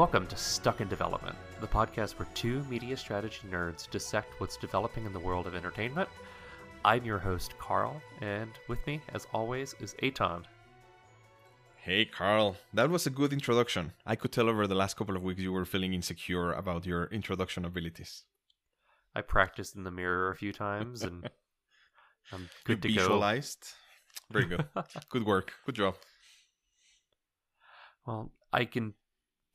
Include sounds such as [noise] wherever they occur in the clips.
Welcome to Stuck in Development, the podcast where two media strategy nerds dissect what's developing in the world of entertainment. I'm your host, Carl, and with me, as always, is Aton. Hey, Carl. That was a good introduction. I could tell over the last couple of weeks you were feeling insecure about your introduction abilities. I practiced in the mirror a few times and [laughs] I'm good to go. you to visualized. Very good. [laughs] good work. Good job. Well, I can.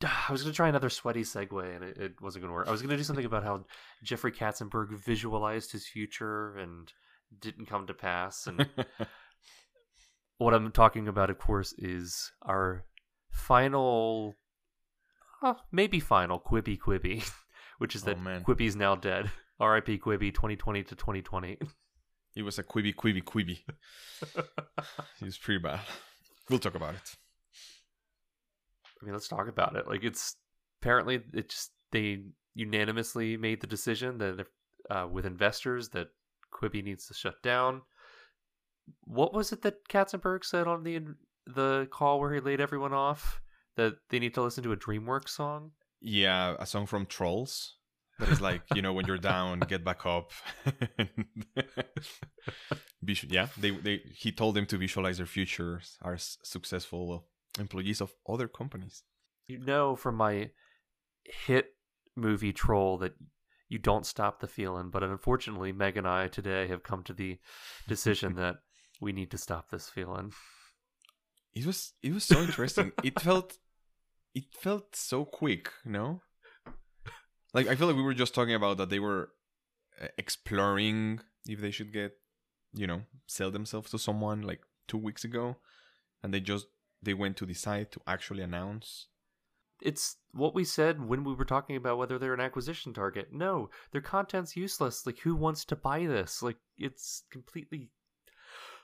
I was going to try another sweaty segue and it, it wasn't going to work. I was going to do something about how Jeffrey Katzenberg visualized his future and didn't come to pass. And [laughs] what I'm talking about, of course, is our final, uh, maybe final Quibi Quibi, [laughs] which is Oh, that man. Quibi's now dead. R.I.P. Quibi, 2020 to 2020. He was a quibby, quibby, quibby. It [laughs] was pretty bad. We'll talk about it. Mean, let's talk about it. Like, it's apparently it just they unanimously made the decision that if, uh, with investors that Quibi needs to shut down. What was it that Katzenberg said on the the call where he laid everyone off? That they need to listen to a DreamWorks song. Yeah, a song from Trolls. That is like, you know, when you're down, get back up. [laughs] Yeah, they, they he told them to visualize their futures are successful employees of other companies. You know from my hit movie Troll that you don't stop the feeling, but unfortunately, Meg and I today have come to the decision [laughs] that we need to stop this feeling. It was it was so interesting. it [laughs] felt it felt so quick, you know? Like I feel like we were just talking about that they were uh, exploring if they should get, you know, sell themselves to someone like 2 weeks ago and they just they went to decide to actually announce. It's what we said when we were talking about whether they're an acquisition target. No, their content's useless. Like, who wants to buy this? Like, it's completely.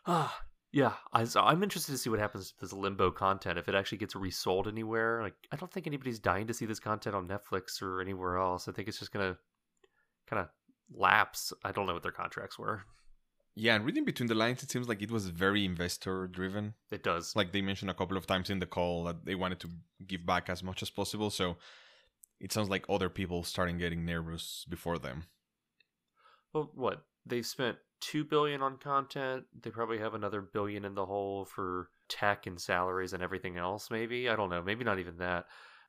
Ah, yeah. I, so I'm interested to see what happens to this limbo content if it actually gets resold anywhere. Like, I don't think anybody's dying to see this content on Netflix or anywhere else. I think it's just gonna kind of lapse. I don't know what their contracts were. Yeah, and reading between the lines it seems like it was very investor driven. It does. Like they mentioned a couple of times in the call that they wanted to give back as much as possible, so it sounds like other people starting getting nervous before them. Well, what they've spent two billion on content. They probably have another billion in the hole for tech and salaries and everything else. Maybe I don't know. Maybe not even that.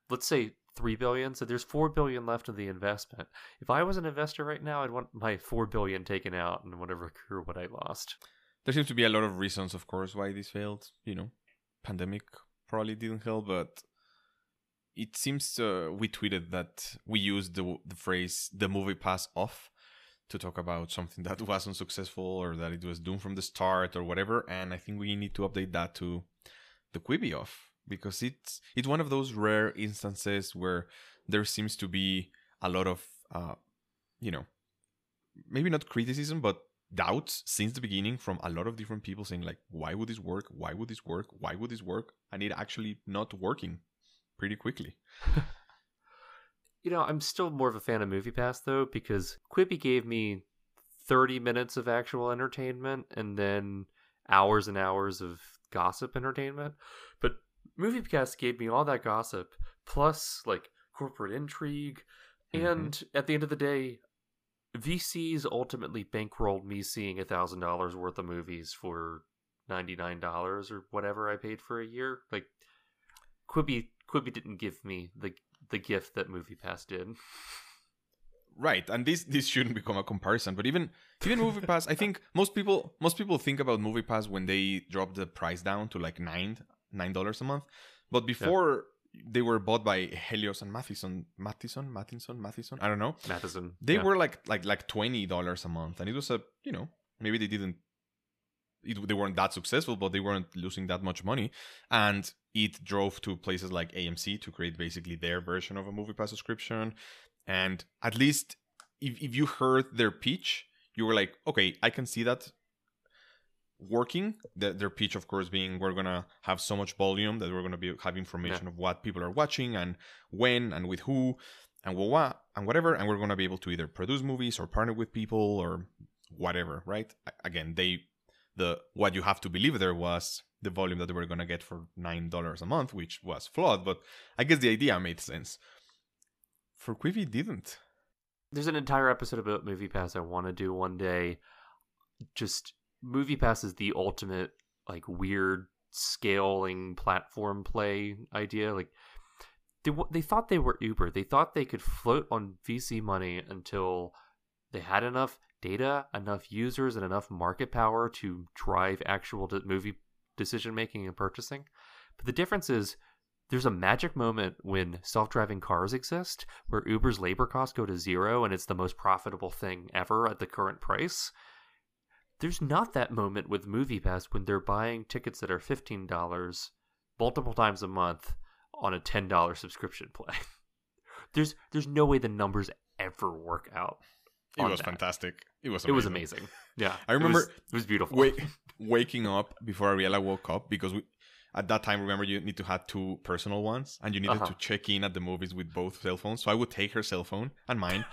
Let's say three billion. So there's four billion left of the investment. If I was an investor right now, I'd want my four billion taken out and whatever recur what I lost. There seems to be a lot of reasons, of course, why this failed. You know, pandemic probably didn't help, but it seems uh, we tweeted that we used the the phrase "the movie pass off" to talk about something [laughs] that wasn't successful or that it was doomed from the start or whatever. And I think we need to update that to the Quibi off because it's it's one of those rare instances where there seems to be a lot of uh, you know maybe not criticism but doubts since the beginning from a lot of different people saying like why would this work? Why would this work? Why would this work? And it actually not working pretty quickly. You know, I'm still more of a fan of MoviePass though because Quibi gave me 30 minutes of actual entertainment and then hours and hours of gossip entertainment. But MoviePass gave me all that gossip plus like corporate intrigue Mhm. and at the end of the day VCs ultimately bankrolled me seeing a thousand dollars worth of movies for ninety nine dollars or whatever I paid for a year. Like Quibi Quibi didn't give me the the gift that MoviePass did. right and this this shouldn't become a comparison but even even MoviePass, i think [laughs] most people most people think about MoviePass when they drop the price down to like nine nine dollars a month but before they were bought by helios and matheson matheson matheson matheson i don't know Matheson. they yeah. were like like like twenty dollars a month, and it was a you know maybe they didn't it, they weren't that successful, but they weren't losing that much money, and it drove to places like AMC to create basically their version of a movie pass subscription, and at least if if you heard their pitch, you were like, okay, I can see that working the, their pitch of course being we're gonna have so much volume that we're gonna be have information of what people are watching and when and with who and what, and whatever and we're going to be able to either produce movies or partner with people or whatever right again they the what you have to believe there was the volume that they were gonna get for nine dollars a month, which was flawed, but I guess the idea made sense. For Quibi, didn't. There's an entire episode about Movie Pass I want to do one day. Just MoviePass is the ultimate like weird scaling platform play idea. Like they they thought they were Uber. They thought they could float on VC money until they had enough data, enough users, and enough market power to drive actual movie decision making and purchasing. But the difference is there's a magic moment when self-driving cars exist where Uber's labor costs go to zero and it's the most profitable thing ever at the current price. There's not that moment with MoviePass when they're buying tickets that are $15 multiple times a month on a $10 subscription plan. [laughs] there's there's no way the numbers ever work out. It was that. fantastic. It was amazing. it was amazing. Yeah, [laughs] I remember it was, it was beautiful. Wait, [laughs] waking up before Ariella woke up because we at that time remember you need to have two personal ones and you needed uh-huh. to check in at the movies with both cell phones. So I would take her cell phone and mine,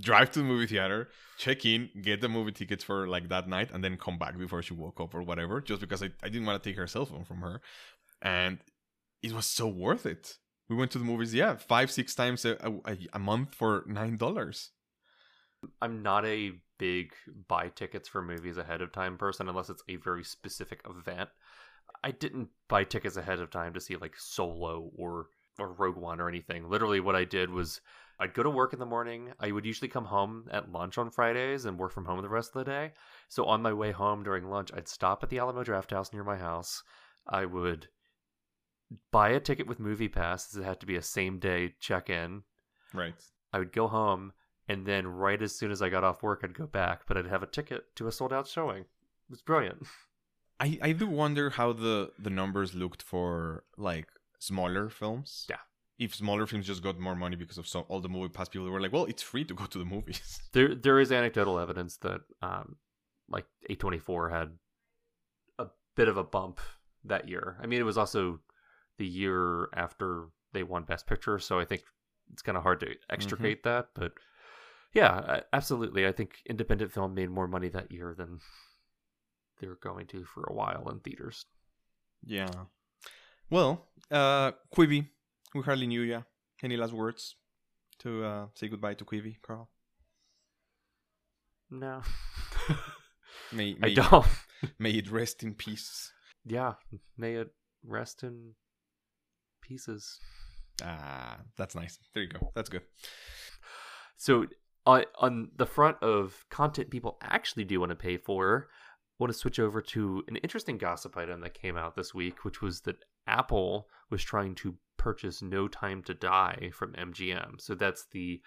drive to the movie theater, check in, get the movie tickets for like that night, and then come back before she woke up or whatever. Just because I, I didn't want to take her cell phone from her, and it was so worth it. We went to the movies, yeah, five six times a, a, a month for nine dollars. I'm not a big buy tickets for movies ahead of time person unless it's a very specific event. I didn't buy tickets ahead of time to see like Solo or or Rogue One or anything. Literally what I did was I'd go to work in the morning. I would usually come home at lunch on Fridays and work from home the rest of the day. So on my way home during lunch, I'd stop at the Alamo Drafthouse near my house. I would buy a ticket with Movie Pass. It had to be a same day check in. Right. I would go home and then right as soon as I got off work, I'd go back, but I'd have a ticket to a sold out showing. It was brilliant. [laughs] I I do wonder how the the numbers looked for like smaller films. Yeah. If smaller films just got more money because of some, all the movie pass people were like, well, it's free to go to the movies. [laughs] There there is anecdotal evidence that um like A24 had a bit of a bump that year. I mean, it was also the year after they won Best Picture, so I think it's kind of hard to extricate mm-hmm. that, but yeah, absolutely. I think independent film made more money that year than they were going to for a while in theaters. Yeah. Well, uh, Quibi, we hardly knew you. Any last words to uh, say goodbye to Quibi, Carl? No. may, [laughs] may I don't. [laughs] may it rest in peace. Yeah, may it rest in pieces. Ah, that's nice. There you go. That's good. So on, on the front of content people actually do want to pay for, I want to switch over to an interesting gossip item that came out this week, which was that Apple was trying to purchase No Time to Die from MGM. So that's the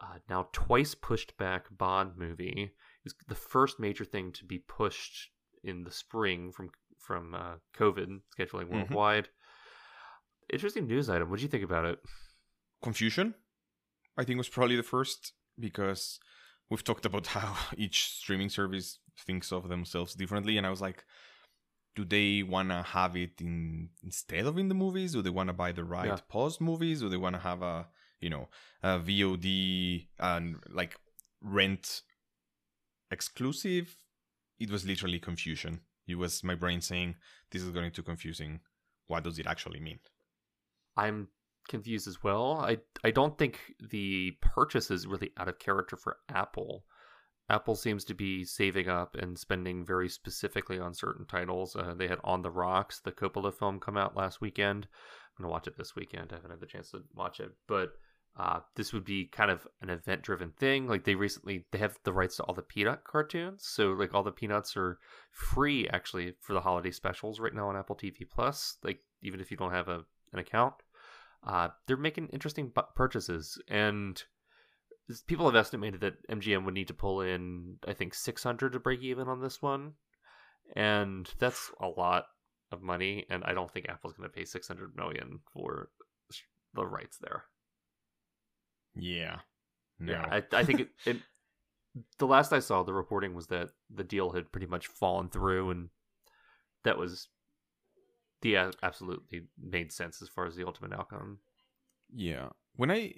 uh, now twice pushed back Bond movie. It's the first major thing to be pushed in the spring from from uh, COVID scheduling mm-hmm. worldwide. Mm-hmm. Interesting news item. What do you think about it? Confusion. I think was probably the first because we've talked about [laughs] how each streaming service thinks of themselves differently and i was like do they want to have it in instead of in the movies do they want to buy the right yeah. post movies do they want to have a you know a vod and like rent exclusive it was literally confusion it was my brain saying this is going to confusing what does it actually mean i'm confused as well. I I don't think the purchase is really out of character for Apple. Apple seems to be saving up and spending very specifically on certain titles. Uh, they had On the Rocks, the Coppola film, come out last weekend. I'm gonna watch it this weekend. I haven't had the chance to watch it, but uh, this would be kind of an event-driven thing. Like they recently, they have the rights to all the Peanut cartoons, so like all the Peanuts are free actually for the holiday specials right now on Apple TV Plus. Like even if you don't have a an account, uh, they're making interesting purchases, and people have estimated that MGM would need to pull in, I think, 600 to break even on this one, and that's a lot of money. And I don't think Apple's going to pay 600 million for the rights there. Yeah, no. yeah. I, I think it, [laughs] it. The last I saw, the reporting was that the deal had pretty much fallen through, and that was yeah, absolutely made sense as far as the ultimate outcome. Yeah. When I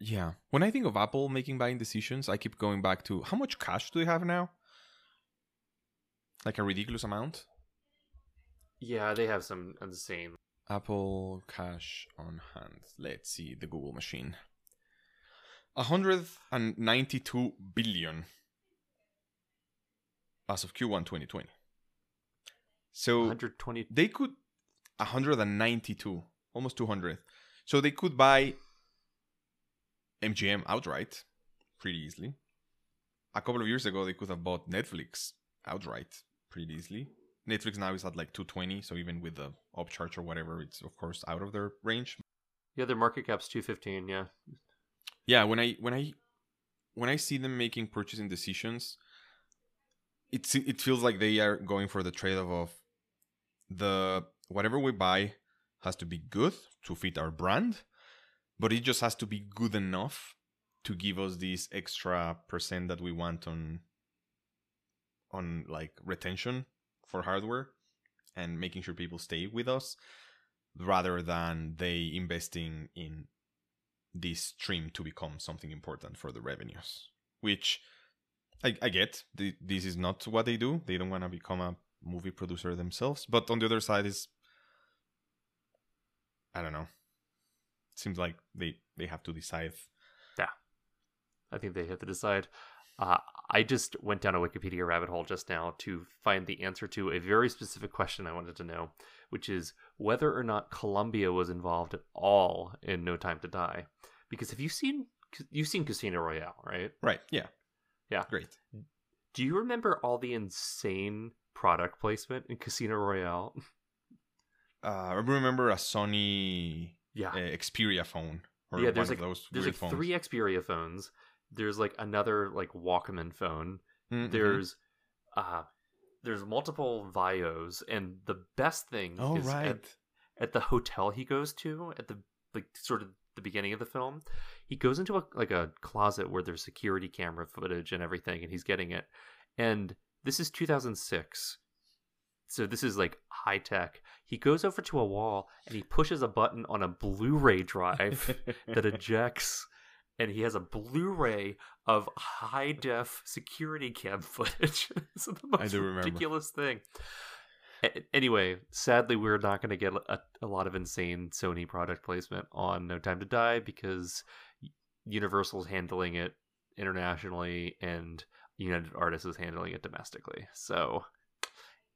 yeah, when I think of Apple making buying decisions, I keep going back to how much cash do they have now? like a ridiculous amount. Yeah, they have some insane. Apple cash on hand. Let's see the Google machine. 192 billion as of Q1 2020. So 120. they could 192, almost 200. So they could buy MGM outright pretty easily. A couple of years ago, they could have bought Netflix outright pretty easily. Netflix now is at like 220, so even with the upcharge or whatever, it's of course out of their range. Yeah, their market cap's 215. Yeah. Yeah, when I when I when I see them making purchasing decisions, it's it feels like they are going for the trade-off of the whatever we buy has to be good to fit our brand, but it just has to be good enough to give us this extra percent that we want on on like retention for hardware and making sure people stay with us rather than they investing in this stream to become something important for the revenues which i, I get. The, this is not what they do. They don't want to become a movie producer themselves but on the other side is i don't know seems like they they have to decide Yeah, I think they have to decide. Uh, I just went down a Wikipedia rabbit hole just now to find the answer to a very specific question I wanted to know, which is whether or not Columbia was involved at all in No Time to Die. Because have you seen you've seen Casino Royale, right? right yeah Yeah. great Do you remember all the insane product placement in Casino Royale? [laughs] uh, i remember a sony Yeah. uh, xperia phone or yeah, one there's of like those there's weird like phones three Xperia phones. There's like another like Walkman phone. Mhm. There's uh there's multiple Vaios, and the best thing oh is right at, at the hotel he goes to at the like sort of the beginning of the film, he goes into a like a closet where there's security camera footage and everything, and he's getting it. And this is 2006. So this is like high tech. He goes over to a wall and he pushes a button on a Blu-ray drive [laughs] that ejects and he has a Blu-ray of high def security cam footage. [laughs] it's the most remember. ridiculous thing. A- Anyway, sadly, we're not going to get a, a lot of insane Sony product placement on No Time to Die because Universal's handling it internationally and United Artists is handling it domestically. So,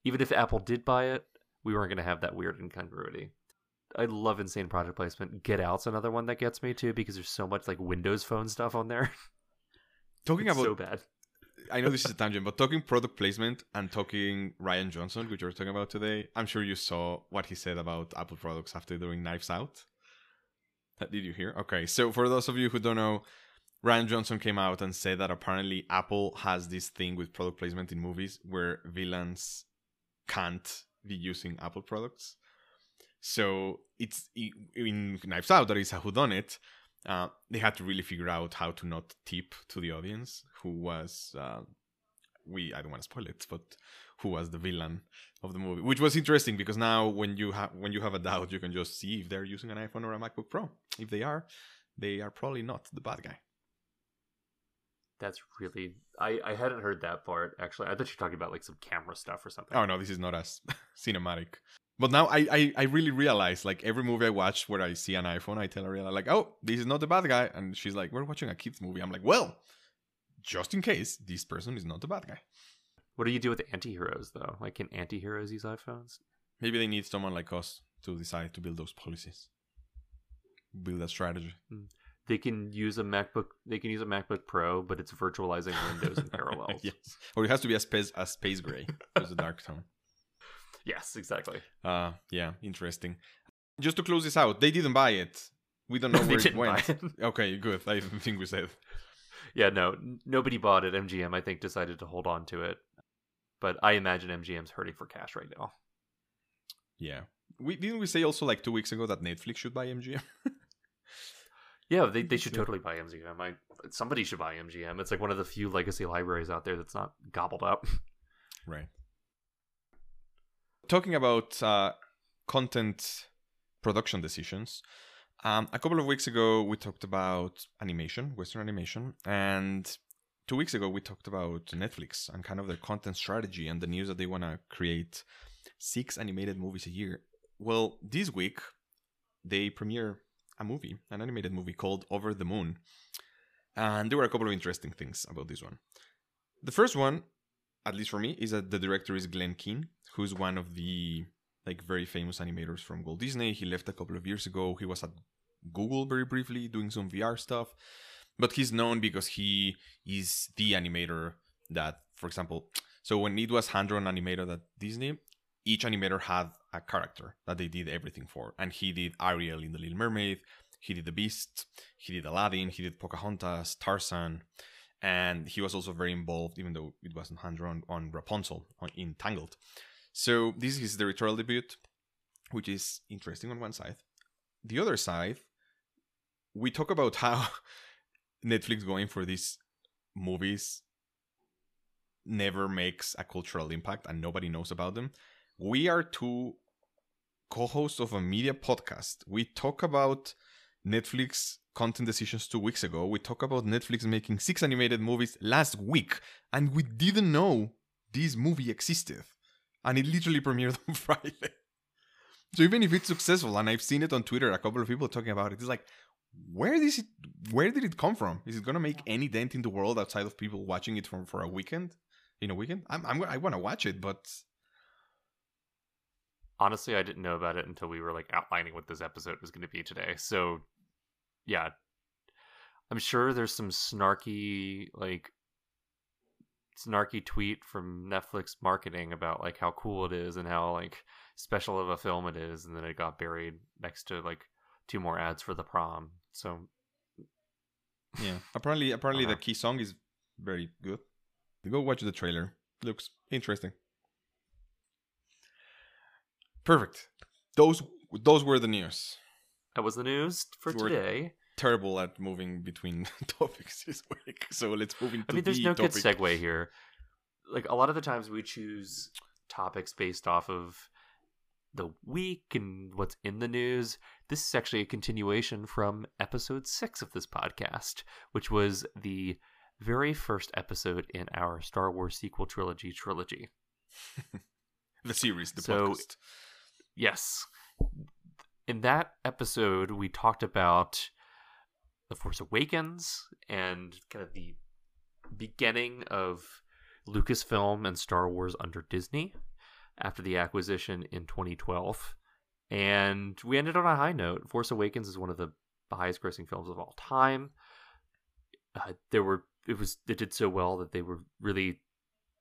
even if Apple did buy it, we weren't going to have that weird incongruity. I love insane product placement. Get Out's another one that gets me too because there's so much like Windows Phone stuff on there. [laughs] talking It's about so bad. I know this is a [laughs] tangent, but talking product placement and talking Rian Johnson, which we're talking about today, I'm sure you saw what he said about Apple products after doing Knives Out. Uh, Did you hear? Okay, so for those of you who don't know, Rian Johnson came out and said that apparently Apple has this thing with product placement in movies where villains can't be using Apple products. So it's in Knives Out that is a whodunit. Uh, they had to really figure out how to not tip to the audience who was uh, we I don't want to spoil it, but who was the villain of the movie, which was interesting because now when you have when you have a doubt, you can just see if they're using an iPhone or a MacBook Pro. If they are, they are probably not the bad guy. That's really I I hadn't heard that part actually. I thought you were talking about like some camera stuff or something. Oh no, this is not as [laughs] cinematic. But now I, I I really realize like every movie I watch where I see an iPhone, I tell Ariella like, oh, this is not the bad guy, and she's like, we're watching a kids movie. I'm like, well, just in case this person is not the bad guy. What do you do with anti-heroes though? Like can anti-heroes use iPhones? Maybe they need someone like us to decide to build those policies, build a strategy. Mm. They can use a MacBook. They can use a MacBook Pro, but it's virtualizing Windows in [laughs] Parallels. yes, or it has to be a space a space gray. There's a dark tone. [laughs] Yes, exactly. Uh yeah, interesting. Just to close this out, they didn't buy it. We don't [laughs] know where it went. it. Okay, good. I think we said. Yeah, no, nobody bought it. MGM, I think, decided to hold on to it, but I imagine MGM's hurting for cash right now. Yeah. We didn't we say also like two weeks ago that Netflix should buy MGM? Yeah, they, they should totally buy MGM. I, somebody should buy MGM. It's like one of the few legacy libraries out there that's not gobbled up. [laughs] right. Talking about uh, content production decisions, um, a couple of weeks ago we talked about animation, Western animation, and two weeks ago we talked about Netflix and kind of their content strategy and the news that they want to create six animated movies a year. Well, this week they premiere a movie, an animated movie called Over the Moon. And there were a couple of interesting things about this one. The first one, at least for me, is that the director is Glen Keane, who's one of the like very famous animators from Walt Disney. He left a couple of years ago. He was at Google very briefly doing some VR stuff, but he's known because he is the animator that, for example, so when it was hand-drawn animator at Disney, each animator had a character that they did everything for, and he did Ariel in The Little Mermaid. He did The Beast. He did Aladdin. He did Pocahontas, Tarzan, and he was also very involved, even though it wasn't hand drawn, on Rapunzel on, in Tangled. So this is his directorial debut, which is interesting on one side. The other side, we talk about how [laughs] Netflix going for these movies never makes a cultural impact and nobody knows about them. We are two co-hosts of a media podcast. We talk about Netflix content decisions two weeks ago. We talk about Netflix making six animated movies last week, and we didn't know this movie existed. And it literally premiered [laughs] on Friday. So even if it's successful, and I've seen it on Twitter, a couple of people talking about it, it's like, where is it? Where did it come from? Is it gonna make any dent in the world outside of people watching it from for a weekend? In a weekend, I'm, I'm I want to watch it, but honestly, I didn't know about it until we were like outlining what this episode was going to be today. So, yeah, I'm sure there's some snarky like snarky tweet from Netflix marketing about like how cool it is and how like special of a film it is, and then it got buried next to like two more ads for the prom. So, yeah, apparently, apparently the key song is very good. Go watch the trailer. Looks interesting. Perfect. Those those were the news. That was the news for we're today. Terrible at moving between [laughs] topics this week, so let's move into. I mean, there's the no topic. good segue here. Like a lot of the times, we choose topics based off of the week and what's in the news. This is actually a continuation from episode six of this podcast, which was the very first episode in our Star Wars sequel trilogy trilogy. [laughs] the series, the so, podcast. Yes. In that episode, we talked about The Force Awakens and kind of the beginning of Lucasfilm and Star Wars under Disney after the acquisition in 2012. And we ended on a high note. Force Awakens is one of the highest grossing films of all time. Uh, there were it was it did so well that they were really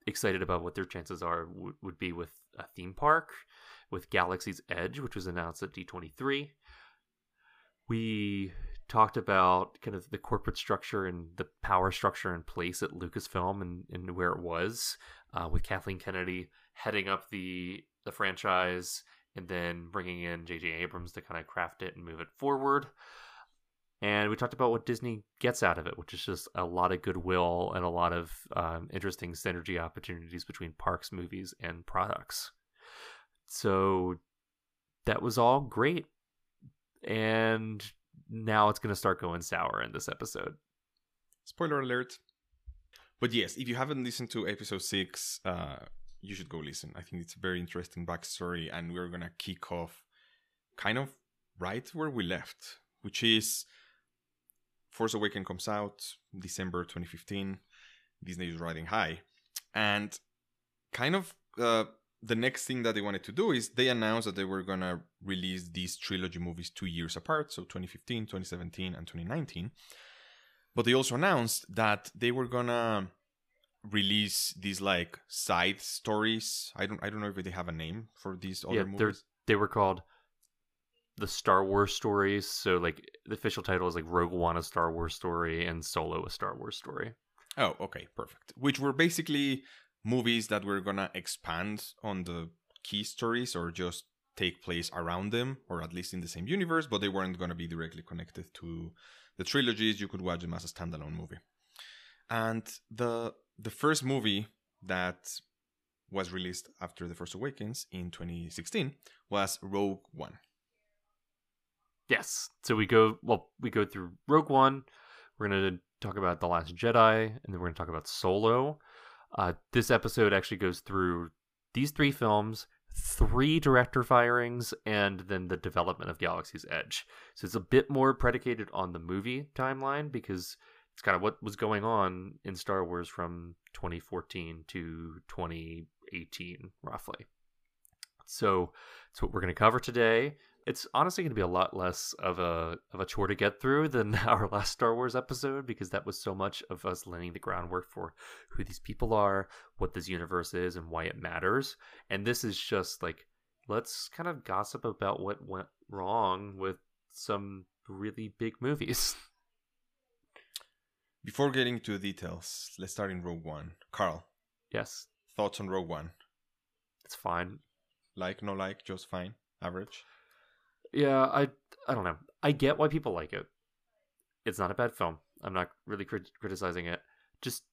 excited about what their chances are w- would be with a theme park with Galaxy's Edge, which was announced at D23. We talked about kind of the corporate structure and the power structure in place at Lucasfilm and, and where it was, uh, with Kathleen Kennedy heading up the the franchise and then bringing in J.J. Abrams to kind of craft it and move it forward. And we talked about what Disney gets out of it, which is just a lot of goodwill and a lot of um, interesting synergy opportunities between parks, movies, and products. So that was all great. And now it's going to start going sour in this episode. Spoiler alert. But yes, if you haven't listened to episode six, uh, you should go listen. I think it's a very interesting backstory, and we're going to kick off kind of right where we left, which is Force Awakens comes out December 2015. Disney is riding high. And kind of uh, the next thing that they wanted to do is they announced that they were going to release these trilogy movies two years apart, so 2015, 2017, and 2019. But they also announced that they were going to release these like side stories. I don't I don't know if they have a name for these other yeah, movies. They were called the Star Wars stories. So like the official title is like Rogue One a Star Wars story and Solo a Star Wars story. Oh, okay, perfect. Which were basically movies that were gonna expand on the key stories or just take place around them or at least in the same universe but they weren't going to be directly connected to the trilogies you could watch them as a standalone movie and the the first movie that was released after the Force Awakens in 2016 was Rogue One. Yes. So we go well we go through Rogue One. We're going to talk about The Last Jedi, and then we're going to talk about Solo. Uh, this episode actually goes through these three films, three director firings, and then the development of Galaxy's Edge. So it's a bit more predicated on the movie timeline because it's kind of what was going on in Star Wars from 2014 to 2018, roughly. So it's what we're going to cover today. It's honestly going to be a lot less of a of a chore to get through than [laughs] our last Star Wars episode because that was so much of us laying the groundwork for who these people are, what this universe is, and why it matters. And this is just like let's kind of gossip about what went wrong with some really big movies. [laughs] Before getting to the details, let's start in Rogue One. Carl, yes, thoughts on Rogue One? it's fine. Like, no like, just fine, average. Yeah, I I don't know. I get why people like it. It's not a bad film. I'm not really crit- criticizing it. Just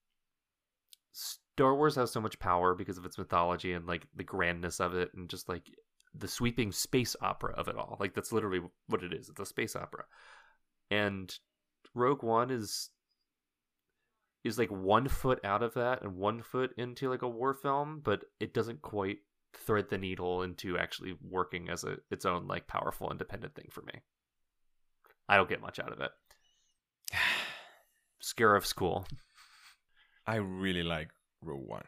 Star Wars has so much power because of its mythology and like the grandness of it and just like the sweeping space opera of it all. Like that's literally what it is. It's a space opera. And Rogue One is is like one foot out of that and one foot into like a war film, but it doesn't quite thread the needle into actually working as a its own like powerful independent thing for me. I don't get much out of it. [sighs] Scarif's cool. I really like Rogue One.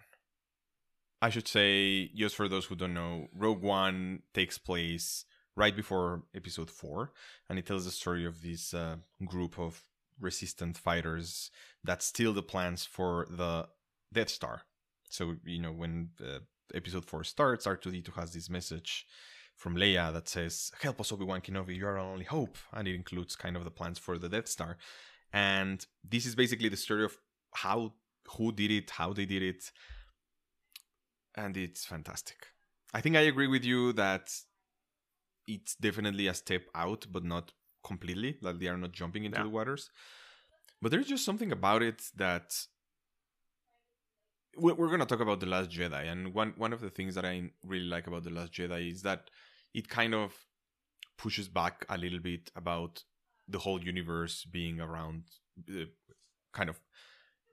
I should say, just for those who don't know, Rogue One takes place right before Episode Four, and it tells the story of this uh, group of resistant fighters that steal the plans for the Death Star. So you know when uh, Episode Four starts, R two D two has this message from Leia that says, "Help us, Obi Wan Kenobi. You are our only hope," and it includes kind of the plans for the Death Star. And this is basically the story of how who did it, how they did it, and it's fantastic. I think I agree with you that it's definitely a step out, but not completely. That they are not jumping into Yeah. the waters. But there's just something about it that we're, we're gonna talk about the Last Jedi, and one one of the things that I really like about the Last Jedi is that it kind of pushes back a little bit about the whole universe being around, uh, kind of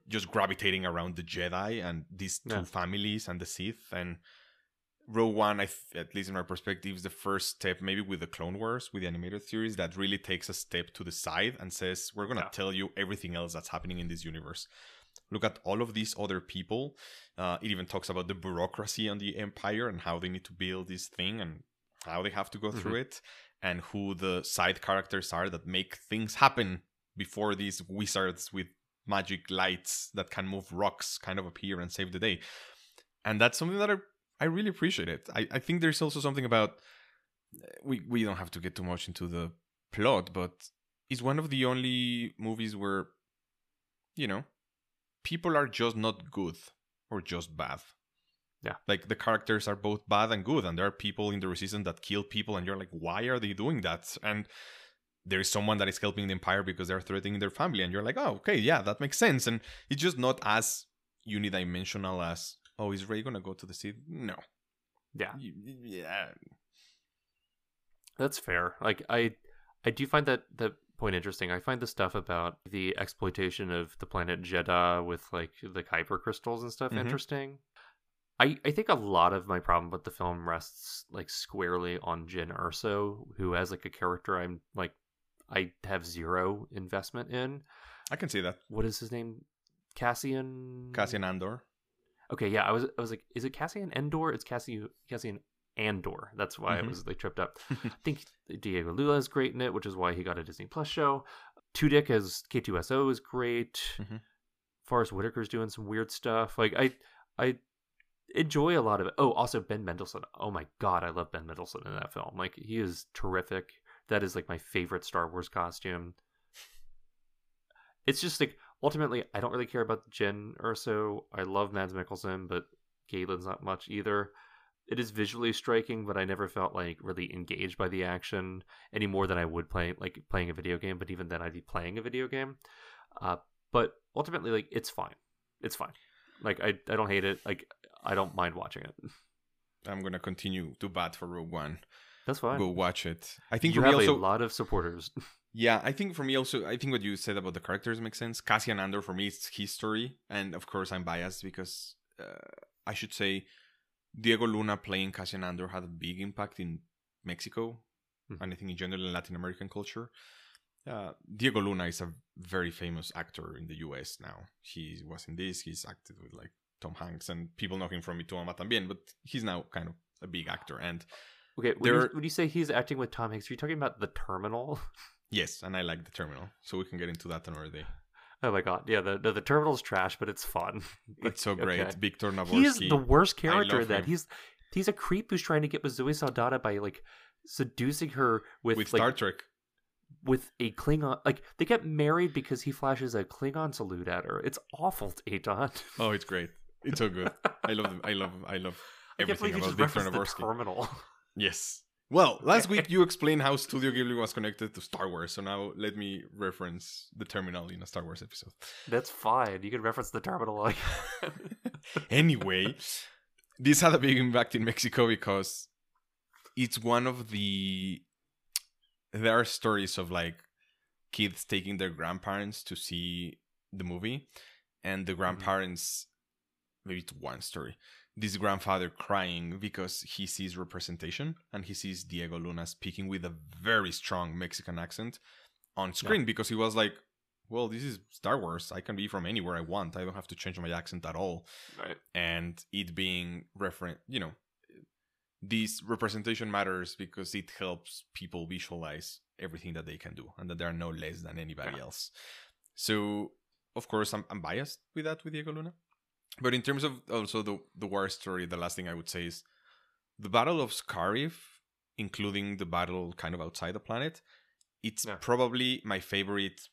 just gravitating around the Jedi and these two Yeah. families and the Sith and Rogue One, I th- at least in my perspective, is the first step, maybe with the Clone Wars, with the animated series, that really takes a step to the side and says, "We're gonna Yeah. tell you everything else that's happening in this universe." Look at all of these other people. Uh, it even talks about the bureaucracy on the Empire and how they need to build this thing and how they have to go through it, and who the side characters are that make things happen before these wizards with magic lights that can move rocks kind of appear and save the day. And that's something that I, I really appreciate it. I, I think there's also something about we we don't have to get too much into the plot, but it's one of the only movies where you know people are just not good or just bad. Yeah. Like the characters are both bad and good, and there are people in the resistance that kill people, and you're like, why are they doing that? And there is someone that is helping the empire because they're threatening their family, and you're like, oh, okay, yeah, that makes sense. And it's just not as unidimensional as, oh, is Rey gonna go to the sea? No. Yeah. Yeah. That's fair. Like I I do find that that point interesting. I find the stuff about the exploitation of the planet Jedha with like the kyber crystals and stuff Mhm. interesting. I I think a lot of my problem with the film rests like squarely on Jyn Erso, who has like a character I'm like I have zero investment in. I can see that. What is his name? Cassian Cassian Andor. Okay, yeah, I was I was like, is it Cassian Endor? It's Cassian Cassian Andor. That's why I Mhm. was they tripped up. [laughs] I think Diego Luna is great in it, which is why he got a Disney Plus show. Tudyk as K2SO is great. Mhm. Forest Whitaker's doing some weird stuff. Like I I enjoy a lot of it. Oh, also Ben Mendelsohn. Oh my god, I love Ben Mendelsohn in that film. Like he is terrific. That is like my favorite Star Wars costume. It's just like ultimately I don't really care about Jyn Erso. I love Mads Mikkelsen, but Galen's not much either. It is visually striking, but I never felt like really engaged by the action any more than I would play like playing a video game. But even then, I'd be playing a video game. Uh, but ultimately, like it's fine. It's fine. Like I, I don't hate it. Like I don't mind watching it. I'm gonna continue to bat for Rogue One. That's fine. Go watch it. I think you have also a lot of supporters. [laughs] Yeah, I think for me also, I think what you said about the characters makes sense. Cassian Andor for me it's history, and of course I'm biased because uh, I should say Diego Luna playing Cassian had a big impact in Mexico, Mhm. and I think in general in Latin American culture. Uh, Diego Luna is a very famous actor in the U.S. now. He was in this. He's acted with like Tom Hanks and people know him from Y Tu Mamá También, but he's now kind of a big actor. And Okay, when you, when you say he's acting with Tom Hanks, are you talking about the Terminal? [laughs] yes, and I like the Terminal, so we can get into that another day. Oh my god, yeah, the the, the Terminal's trash, but it's fun. [laughs] It's so great. Okay. Viktor Navorski. He is the worst character in that. him. He's he's a creep who's trying to get with Zoe Saldana by like seducing her with, with like Star Trek. with a Klingon. Like they get married because he flashes a Klingon salute at her. It's awful, Adon. Oh, it's great. It's so good. I love. them. I love. I love [laughs] I can't everything believe you about just Viktor referenced the Navorski. Terminal. Yes. Well, [laughs] last week you explained how Studio Ghibli was connected to Star Wars, so now let me reference the terminal in a Star Wars episode. That's fine. You can reference the Terminal. [laughs] Like [laughs] anyway, this had a big impact in Mexico because it's one of the there are stories of like kids taking their grandparents to see the movie and the mm-hmm. grandparents maybe it's one story this grandfather crying because he sees representation and he sees Diego Luna speaking with a very strong Mexican accent on screen because he was like well this is Star Wars. I can be from anywhere I want. I don't have to change my accent at all. Right. and it being referent you know this representation matters because it helps people visualize everything that they can do and that they are no less than anybody Yeah. else. So of course I'm, I'm biased with that with Diego Luna but in terms of also the the war story the last thing I would say is the battle of Scarif including the battle kind of outside the planet it's Yeah. probably my favorite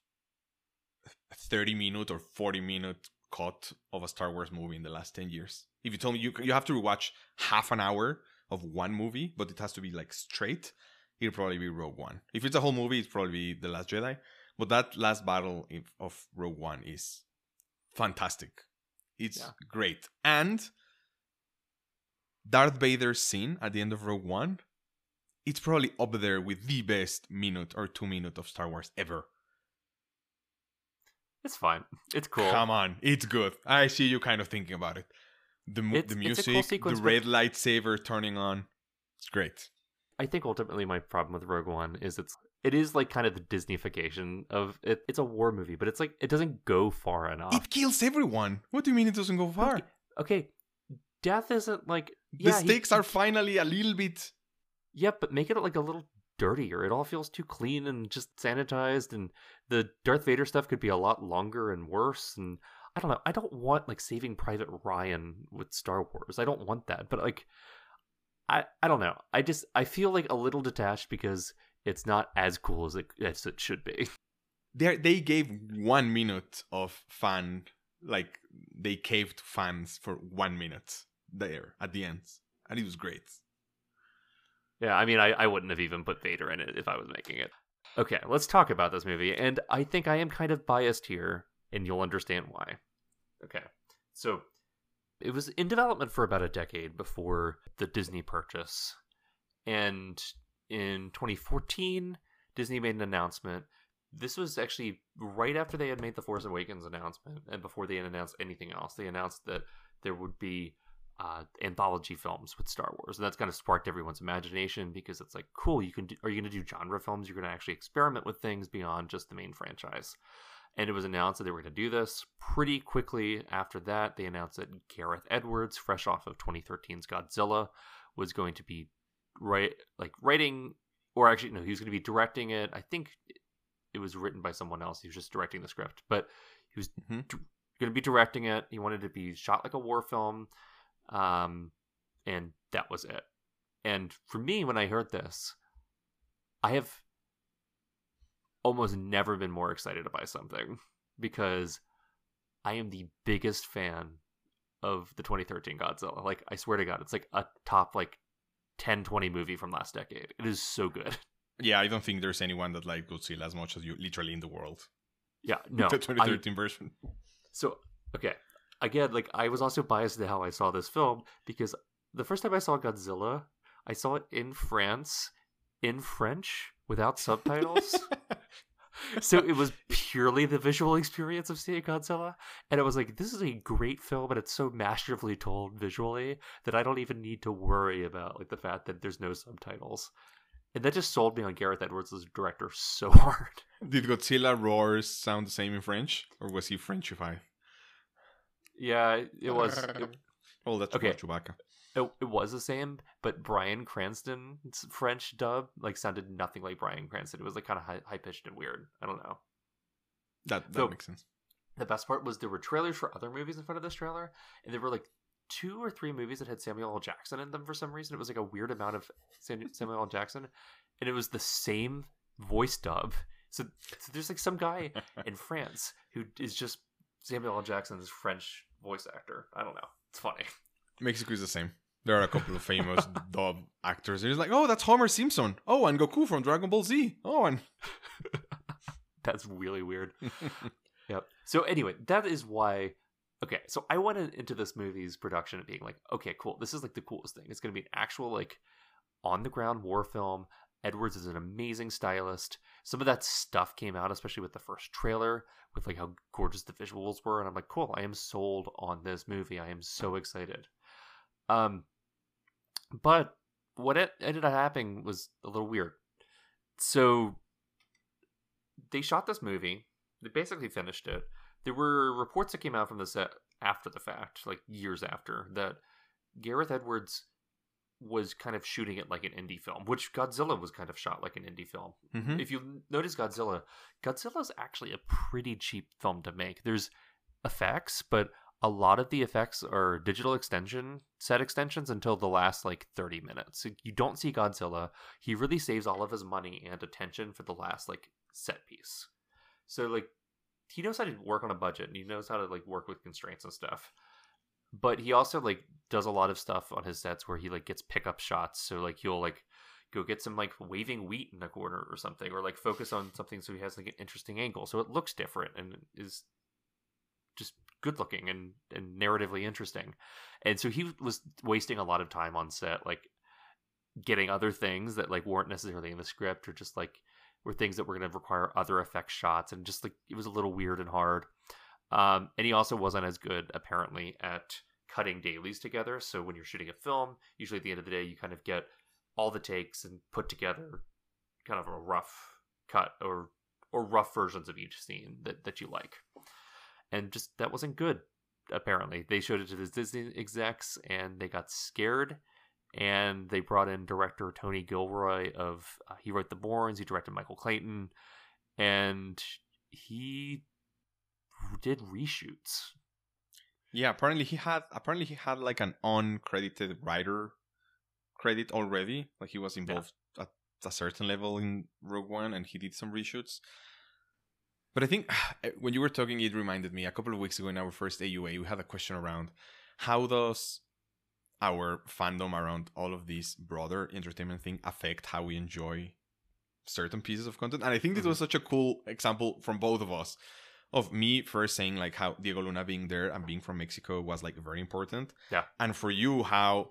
30 minute or 40 minute cut of a Star Wars movie in the last 10 years. If you told me you you have to watch half an hour of one movie, but it has to be like straight, it'll probably be Rogue One. If it's a whole movie, it's probably The Last Jedi. But that last battle of Rogue One is fantastic. It's Yeah. great. And Darth Vader's scene at the end of Rogue One, it's probably up there with the best minute or two minute of Star Wars ever. It's fine. It's cool. Come on, it's good. I see you kind of thinking about it. The mu- the cool music, sequence, the red lightsaber turning on, it's great. I think ultimately my problem with Rogue One is it's it is like kind of the Disneyfication of it. It's a war movie, but it's like it doesn't go far enough. It kills everyone. What do you mean it doesn't go far? okay, death isn't like the yeah, he- stakes he- are finally a little bit. Yeah, but make it like a little dirtier. It all feels too clean and just sanitized, and the Darth Vader stuff could be a lot longer and worse. And I don't know. I don't want like Saving Private Ryan with Star Wars. I don't want that. But like, I I don't know. I just I feel like a little detached because it's not as cool as it as it should be. [laughs] They they gave one minute of fan, like they caved fans for one minute there at the end, and it was great. Yeah, I mean, I, I wouldn't have even put Vader in it if I was making it. Okay, let's talk about this movie. And I think I am kind of biased here, and you'll understand why. Okay, so it was in development for about a decade before the Disney purchase. And in 2014, Disney made an announcement. This was actually right after they had made the Force Awakens announcement, and before they had announced anything else. They announced that there would be uh, anthology films with Star Wars, and that's kind of sparked everyone's imagination because it's like, cool, you can. Do, are you going to do genre films? You're going to actually experiment with things beyond just the main franchise. And it was announced that they were going to do this pretty quickly. After that, they announced that Gareth Edwards, fresh off of 2013's Godzilla, was going to be right, like writing, or actually no, he was going to be directing it. I think it was written by someone else. He was just directing the script, but he was Mhm. going to be directing it. He wanted it to be shot like a war film um, and that was it. And for me, when I heard this, I have almost never been more excited to buy something because I am the biggest fan of the 2013 Godzilla. Like, I swear to God, it's like a top like 10, 20 movie from last decade. It is so good. [laughs] Yeah, I don't think there's anyone that like Godzilla as much as you literally in the world. Yeah, [laughs] no. the I- 2013 version. So okay, again, like I was also biased to how I saw this film because the first time I saw Godzilla, I saw it in France, in French without [laughs] subtitles. So it was purely the visual experience of seeing Godzilla, and it was like this is a great film, and it's so masterfully told visually that I don't even need to worry about like the fact that there's no subtitles. And that just sold me on Gareth Edwards as a director so [laughs] hard. Did Godzilla roars sound the same in French, or was he Frenchified? Yeah, it was. It, [laughs] well, that's Okay. okay. Chewbacca. It, it was the same, but Bryan Cranston's French dub like sounded nothing like Bryan Cranston. It was like kind of high, high pitched and weird. I don't know. That that So- makes sense. The best part was there were trailers for other movies in front of this trailer, and there were like two or three movies that had Samuel L. Jackson in them for some reason. It was like a weird amount of Samuel L. Jackson, and it was the same voice dub. So, so there's like some guy in [laughs] France who is just Samuel L. Jackson's French voice actor. I don't know. It's funny. Mexico is the same. There are a couple of famous [laughs] dub actors. And it's like, oh, that's Homer Simpson. Oh, and Goku from Dragon Ball Z. Oh, and [laughs] That's really weird. [laughs] Yep. So anyway, that is why. Okay, so I went into this movie's production being like, okay, cool. This is like the coolest thing. It's going to be an actual like on the ground war film. Edwards is an amazing stylist. Some of that stuff came out, especially with the first trailer, with like how gorgeous the visuals were, and I'm like, cool. I am sold on this movie. I am so excited. Um, but what it ended up happening was a little weird. So they shot this movie. They basically finished it. There were reports that came out from the set after the fact, like years after, that Gareth Edwards was kind of shooting it like an indie film, which Godzilla was kind of shot like an indie film. Mhm. If you notice Godzilla, Godzilla is actually a pretty cheap film to make. There's effects, but a lot of the effects are digital extension set extensions until the last like 30 minutes. You don't see Godzilla. He really saves all of his money and attention for the last like set piece. So like he knows how to work on a budget and he knows how to like work with constraints and stuff. But he also like does a lot of stuff on his sets where he like gets pickup shots. So like he'll like go get some like waving wheat in a corner or something, or like focus on something so he has like an interesting angle. So it looks different and is good looking and, and narratively interesting. And so he was wasting a lot of time on set, like getting other things that like weren't necessarily in the script or just like were things that were going to require other effect shots and just like it was a little weird and hard. Um, and he also wasn't as good apparently at cutting dailies together. So when you're shooting a film, usually at the end of the day, you kind of get all the takes and put together kind of a rough cut or or rough versions of each scene that, that you like. And just that wasn't good, apparently. They showed it to the Disney execs and they got scared and they brought in director Tony Gilroy of uh, he wrote The Bournes, he directed Michael Clayton, and he did reshoots. Yeah, apparently he had apparently he had like an uncredited writer credit already. Like he was involved at a certain level in Rogue One, and he did some reshoots. But I think [sighs] eh, when you were talking, it reminded me a couple of weeks ago in our first AUA, we had a question around how does our fandom around all of these broader entertainment thing affect how we enjoy certain pieces of content. And I think this mm-hmm. was such a cool example from both of us of me first saying like how Diego Luna being there and being from Mexico was like very important. Yeah. And for you, how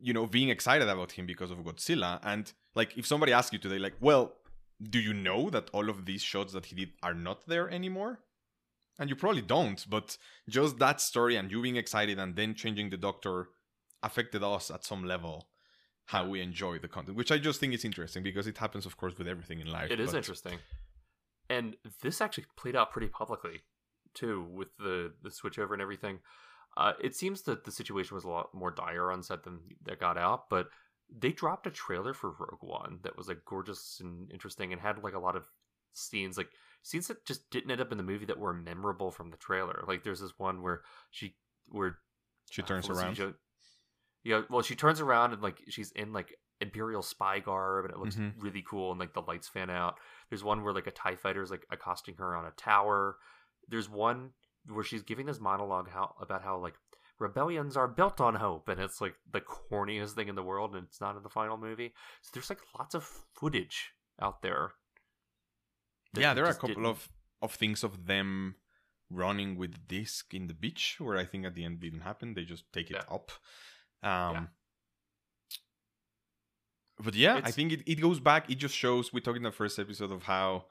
you know being excited about him because of Godzilla. And like if somebody asks you today, like, well, do you know that all of these shots that he did are not there anymore? And you probably don't, but just that story and you being excited and then changing the doctor affected us at some level how we enjoy the content, which I just think is interesting because it happens, of course, with everything in life. It is interesting. And this actually played out pretty publicly too, with the the switchover and everything. Uh, it seems that the situation was a lot more dire on set than that got out, but they dropped a trailer for Rogue One that was like gorgeous and interesting and had like a lot of scenes, like scenes that just didn't end up in the movie that were memorable from the trailer. Like there's this one where she where She uh, turns around. Jo- yeah, well, she turns around and like she's in like imperial spy garb, and it looks Mhm. really cool, and like the lights fan out. There's one where like a Tie fighter is like accosting her on a tower. There's one where she's giving this monologue how about how like rebellions are built on hope, and it's like the corniest thing in the world, and it's not in the final movie. So there's like lots of footage out there. yeah, there are a couple didn't- of of things of them running with disc in the beach where I think at the end didn't happen. They just take it Yeah. up. Um Yeah. but yeah, I think it, it goes back. It just shows we talked in the first episode of how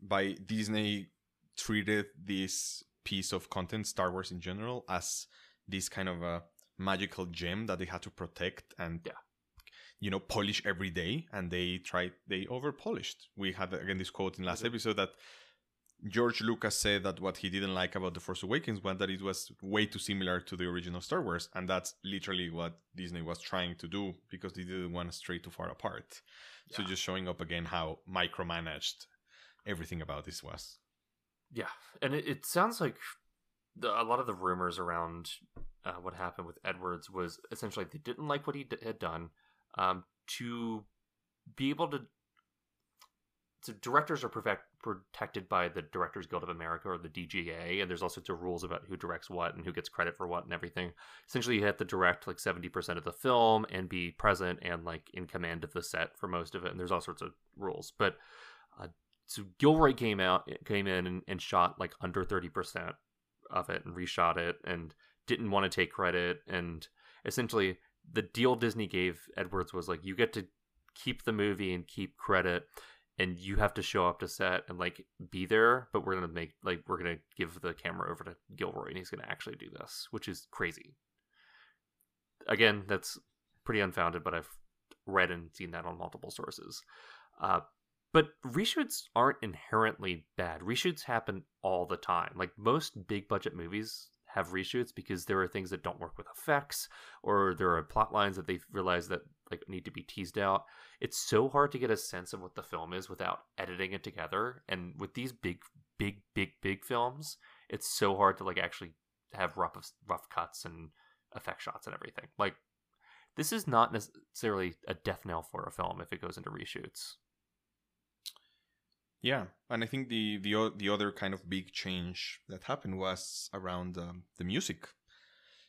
by Disney treated this piece of content, Star Wars in general, as this kind of a magical gem that they had to protect and Yeah. you know polish every day. And they tried they over polished. We had again this quote in last episode that George Lucas said that what he didn't like about The Force Awakens was that it was way too similar to the original Star Wars, and that's literally what Disney was trying to do because they didn't want to stray too far apart. So just showing up again how micromanaged everything about this was. Yeah, and it, it sounds like a lot of the rumors around uh, what happened with Edwards was essentially they didn't like what he d- had done. Um, to be able to, so directors are perfect, protected by the Directors Guild of America or the DGA, and there's all sorts of rules about who directs what and who gets credit for what and everything. Essentially, you have to direct like seventy percent of the film and be present and like in command of the set for most of it. And there's all sorts of rules, but uh, so Gilroy came out came in and, and shot like under 30% of it and reshot it and didn't want to take credit. And essentially the deal Disney gave Edwards was like you get to keep the movie and keep credit and you have to show up to set and like be there but we're to make like we're to give the camera over to Gilroy and he's to actually do this which is crazy. Again that's pretty unfounded but I've read and seen that on multiple sources. Uh, but reshoots aren't inherently bad. Reshoots happen all the time. Like most big budget movies have reshoots because there are things that don't work with effects or there are plot lines that they realize that like need to be teased out. It's so hard to get a sense of what the film is without editing it together. And with these big big big big films, it's so hard to like actually have rough rough cuts and effect shots and everything. Like this is not necessarily a death knell for a film if it goes into reshoots. Yeah, and I think the the the other kind of big change that happened was around um, the music.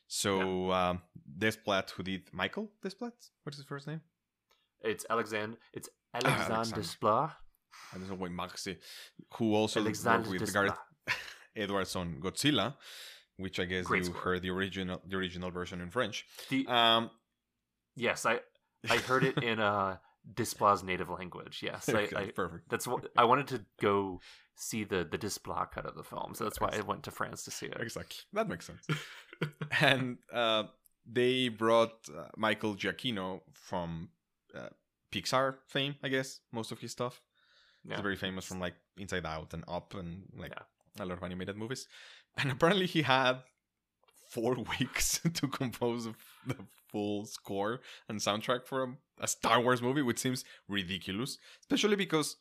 So um, Desplat, who did Michael Desplat, what's his first name? It's Alexander. It's Ah, Alexander Alexander. Desplat. I don't know why Maxi, who also Alexander worked with. Gareth [laughs] Edwards on Godzilla, which I guess Great you score. heard the original the original version in French. The, Um, yes, I I heard it in uh Desplat's native language. Yes, I, I perfect. that's what I wanted to go see the the Desplat cut of the film, so that's why I went to France to see it. Exactly, that makes sense. [laughs] and uh, they brought uh, Michael Giacchino from uh, Pixar fame, I guess. Most of his stuff. Yeah. He's very famous from like Inside Out and Up and like Yeah. a lot of animated movies. And apparently he had four [laughs] weeks [laughs] to compose the full score and soundtrack for a, a Star Wars movie, which seems ridiculous. Especially because,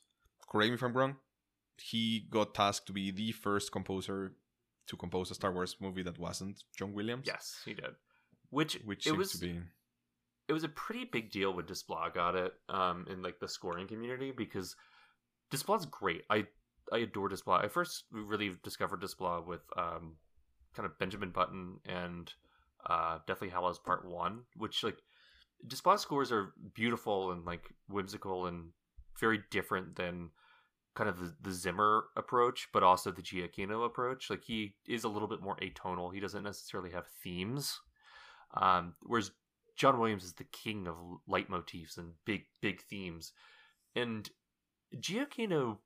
correct me if I'm wrong, he got tasked to be the first composer to compose a Star Wars movie that wasn't John Williams. Yes, he did. Which Which it seems was to be it was a pretty big deal when Desplat got it um in like the scoring community because Desplat's great. I I adore Desplat. I first really discovered Desplat with um kind of Benjamin Button and uh Deathly Hallows Part One, which like Desplat scores are beautiful and like whimsical and very different than kind of the, the Zimmer approach, but also the Giacchino approach. Like he is a little bit more atonal. He doesn't necessarily have themes. Um, whereas John Williams is the king of leitmotifs and big, big themes. And Giacchino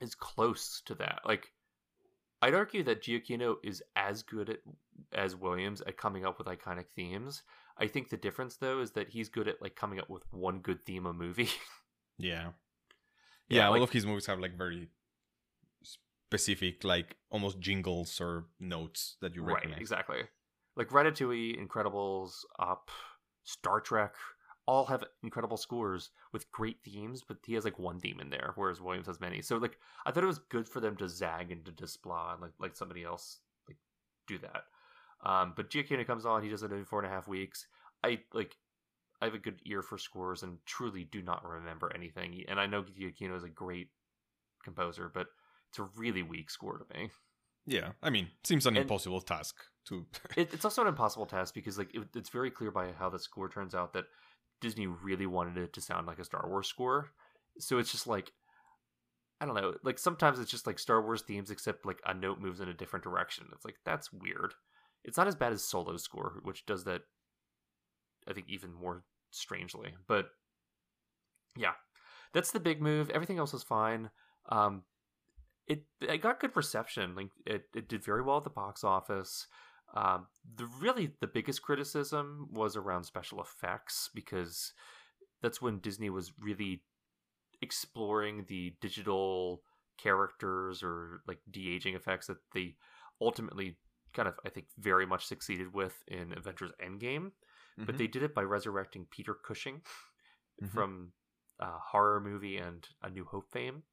is close to that. Like, I'd argue that Giacchino is as good at as Williams at coming up with iconic themes. I think the difference though is that he's good at like coming up with one good theme a movie. [laughs] yeah. Yeah, Yeah, like- all of his movies have like very specific, like almost jingles or notes that you right, recognize. exactly. Like Ratatouille, Incredibles, Up, Star Trek, all have incredible scores with great themes, but he has like one theme in there, whereas Williams has many. So like I thought it was good for them to zag and to Desplat and like like somebody else like do that. Um, but Giacchino comes on, he does it in four and a half weeks. I like I have a good ear for scores and truly do not remember anything. And I know Giacchino is a great composer, but it's a really weak score to me. Yeah, I mean, seems an And- impossible task to. it, it's also an impossible task because like it, it's very clear by how the score turns out that Disney really wanted it to sound like a Star Wars score. So it's just like I don't know, like sometimes it's just like Star Wars themes except like a note moves in a different direction. It's like that's weird. It's not as bad as Solo score, which does that I think even more strangely. But yeah, that's the big move. Everything else is fine. Um, it it got good reception. Like it, it did very well at the box office. Um, the really the biggest criticism was around special effects because that's when Disney was really exploring the digital characters or like de aging effects that they ultimately kind of I think very much succeeded with in Avengers Endgame. Mm-hmm. But they did it by resurrecting Peter Cushing mm-hmm. from uh, horror movie and A New Hope fame.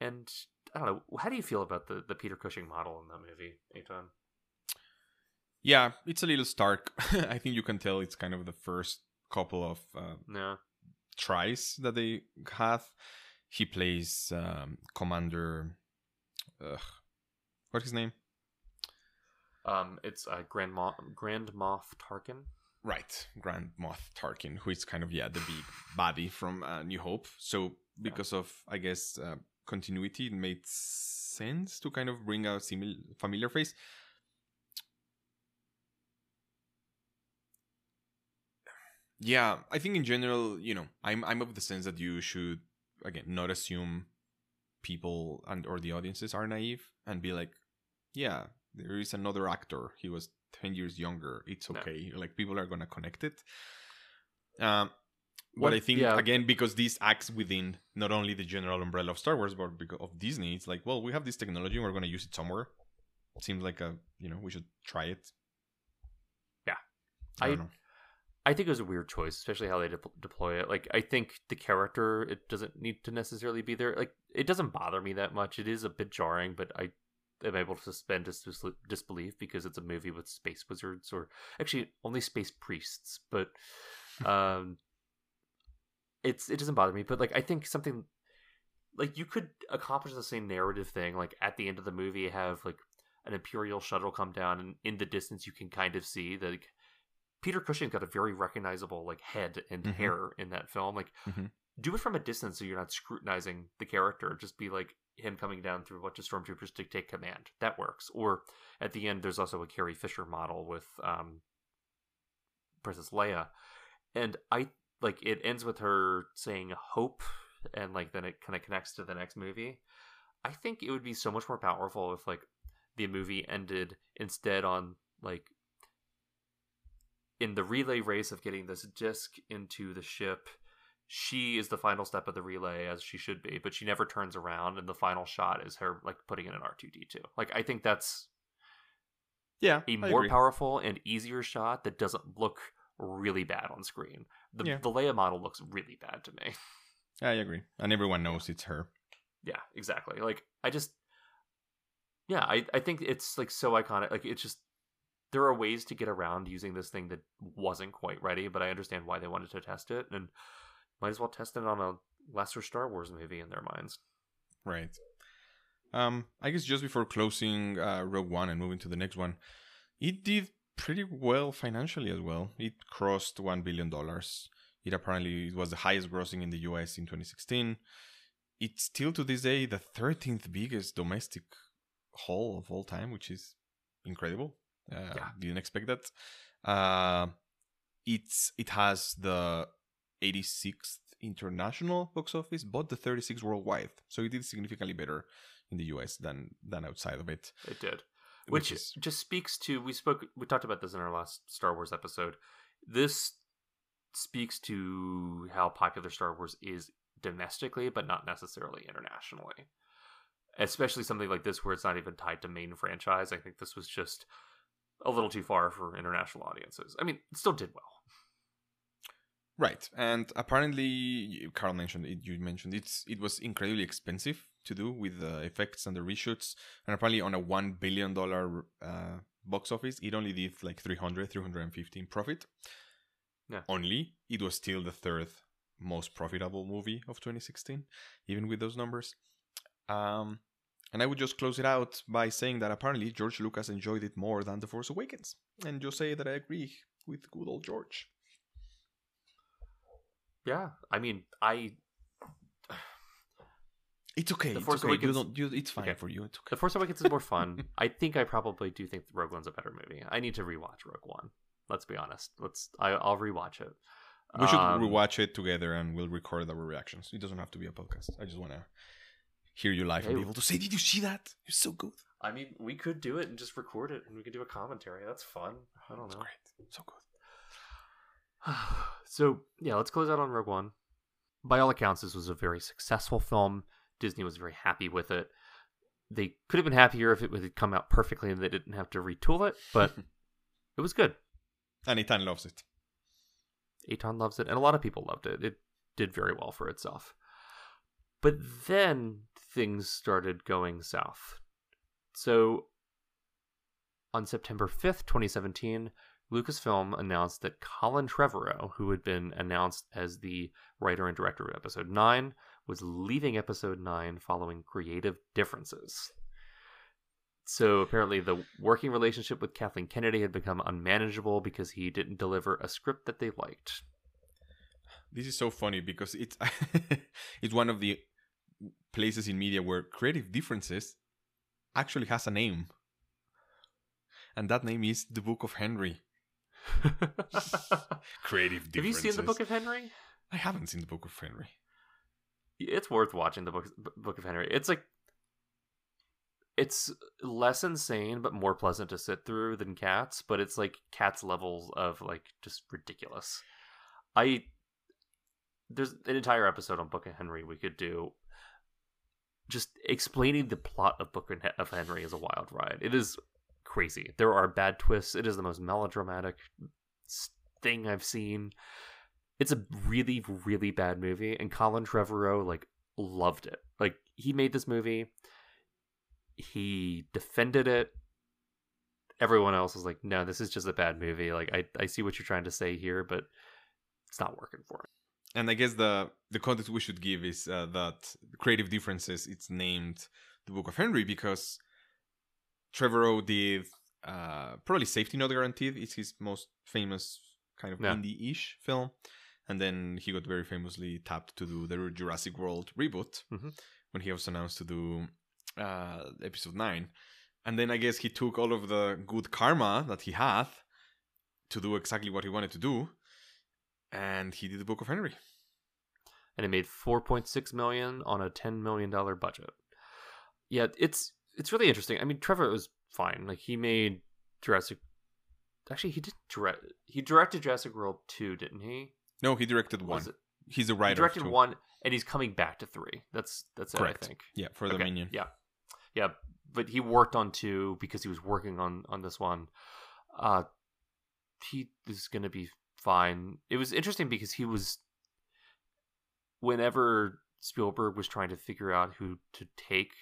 And I don't know, how do you feel about the the Peter Cushing model in that movie, Aton? Yeah, it's a little stark. [laughs] I think you can tell it's kind of the first couple of uh, yeah. tries that they have. He plays um, Commander. Ugh, what's his name? Um, it's uh, Grand Moff, Grand Moff Tarkin. Right, Grand Moff Tarkin, who is kind of yeah the big baddie from uh, New Hope. So because yeah. of I guess uh, continuity, it made sense to kind of bring a similar familiar face. Yeah, I think in general, you know, I'm I'm of the sense that you should again not assume people and or the audiences are naive and be like, yeah, there is another actor. He was 10 years younger. It's okay. No. Like people are going to connect it. Um what, but I think yeah. again because this acts within not only the general umbrella of Star Wars but because of Disney, it's like, well, we have this technology and we're going to use it somewhere. It seems like a, you know, we should try it. Yeah. I, I I think it was a weird choice, especially how they de- deploy it. Like, I think the character it doesn't need to necessarily be there. Like, it doesn't bother me that much. It is a bit jarring, but I am able to suspend dis- disbelief because it's a movie with space wizards, or actually only space priests. But [laughs] um, it's it doesn't bother me. But like, I think something like you could accomplish the same narrative thing. Like at the end of the movie, have like an imperial shuttle come down, and in the distance you can kind of see that. Like, Peter Cushing's got a very recognizable like head and mm-hmm. hair in that film. Like, mm-hmm. do it from a distance so you're not scrutinizing the character. Just be like him coming down through a bunch of stormtroopers to take command. That works. Or at the end, there's also a Carrie Fisher model with um, Princess Leia, and I like it ends with her saying hope, and like then it kind of connects to the next movie. I think it would be so much more powerful if like the movie ended instead on like in the relay race of getting this disc into the ship, she is the final step of the relay as she should be, but she never turns around and the final shot is her like putting in an R2D2. Like I think that's yeah, a more powerful and easier shot that doesn't look really bad on screen. The yeah. the Leia model looks really bad to me. I agree. And everyone knows it's her. Yeah, exactly. Like I just yeah, I, I think it's like so iconic. Like it's just there are ways to get around using this thing that wasn't quite ready, but I understand why they wanted to test it, and might as well test it on a lesser Star Wars movie in their minds. Right. Um, I guess just before closing uh, Rogue One and moving to the next one, it did pretty well financially as well. It crossed one billion dollars. It apparently it was the highest grossing in the U.S. in 2016. It's still to this day the 13th biggest domestic haul of all time, which is incredible. Uh, yeah. Didn't expect that. Uh, it's it has the 86th international box office, but the 36th worldwide. So it did significantly better in the US than than outside of it. It did, which, which is... just speaks to we spoke we talked about this in our last Star Wars episode. This speaks to how popular Star Wars is domestically, but not necessarily internationally. Especially something like this, where it's not even tied to main franchise. I think this was just a little too far for international audiences. I mean, it still did well. Right, and apparently, Carl mentioned it. You mentioned it's it was incredibly expensive to do with the effects and the reshoots, and apparently on a one billion dollar uh, box office, it only did like 300, 350 in profit. Yeah. Only it was still the third most profitable movie of 2016, even with those numbers. Um, and I would just close it out by saying that apparently George Lucas enjoyed it more than The Force Awakens. And just say that I agree with good old George. Yeah, I mean, I. [sighs] It's okay. The Force it's okay. Awakens... You don't, you, it's fine okay. for you. It's okay. The Force Awakens is more fun. [laughs] I think I probably do think Rogue One's a better movie. I need to rewatch Rogue One. Let's be honest. Let's. I, I'll rewatch it. We should Um, rewatch it together and we'll record our reactions. It doesn't have to be a podcast. I just want to hear you live and be able to say, "Did you see that? You're so good." I mean, we could do it and just record it, and we could do a commentary. That's fun. I don't know. great. So good. [sighs] so yeah, let's close out on Rogue One. By all accounts, this was a very successful film. Disney was very happy with it. They could have been happier if it had come out perfectly and they didn't have to retool it, but [laughs] it was good. And Ethan loves it. Aton loves it, and a lot of people loved it. It did very well for itself. But then things started going south. So on September 5th, 2017, Lucasfilm announced that Colin Trevorrow, who had been announced as the writer and director of Episode 9, was leaving Episode 9 following creative differences. So apparently, the working relationship with Kathleen Kennedy had become unmanageable because he didn't deliver a script that they liked. This is so funny because it's [laughs] it's one of the places in media where creative differences actually has a name. And that name is the Book of Henry. [laughs] Creative differences. Have you seen the Book of Henry? I haven't seen the Book of Henry. It's worth watching the Book Book of Henry. It's like it's less insane but more pleasant to sit through than Cats, but it's like Cats levels of like just ridiculous. I there's an entire episode on Book of Henry we could do. Just explaining the plot of Book of Henry is a wild ride. It is crazy. There are bad twists. It is the most melodramatic thing I've seen. It's a really, really bad movie, and Colin Trevorrow like loved it. Like he made this movie, he defended it. Everyone else was like, "No, this is just a bad movie." Like I, I see what you're trying to say here, but it's not working for him. And I guess the the context we should give is uh, that creative differences. It's named the Book of Henry because Trevorrow did uh, probably Safety Not Guaranteed. It's his most famous kind of Yeah. indie-ish film, and then he got very famously tapped to do the Jurassic World reboot Mhm. when he was announced to do uh, Episode Nine. And then I guess he took all of the good karma that he had to do exactly what he wanted to do, and he did the Book of Henry. and it made 4.6 million on a 10 million dollar budget. Yeah, it's it's really interesting. I mean, Trevor was fine. Like he made Jurassic. Actually, he did direct. He directed Jurassic World two, didn't he? No, he directed one. He's a writer. of directed one, and he's coming back to three. That's that's Correct. it. I think. Yeah, for the Okay, Minion. Yeah, yeah. But he worked on two because he was working on on this one. Uh, he is going to be fine. It was interesting because he was. Whenever Spielberg was trying to figure out who to take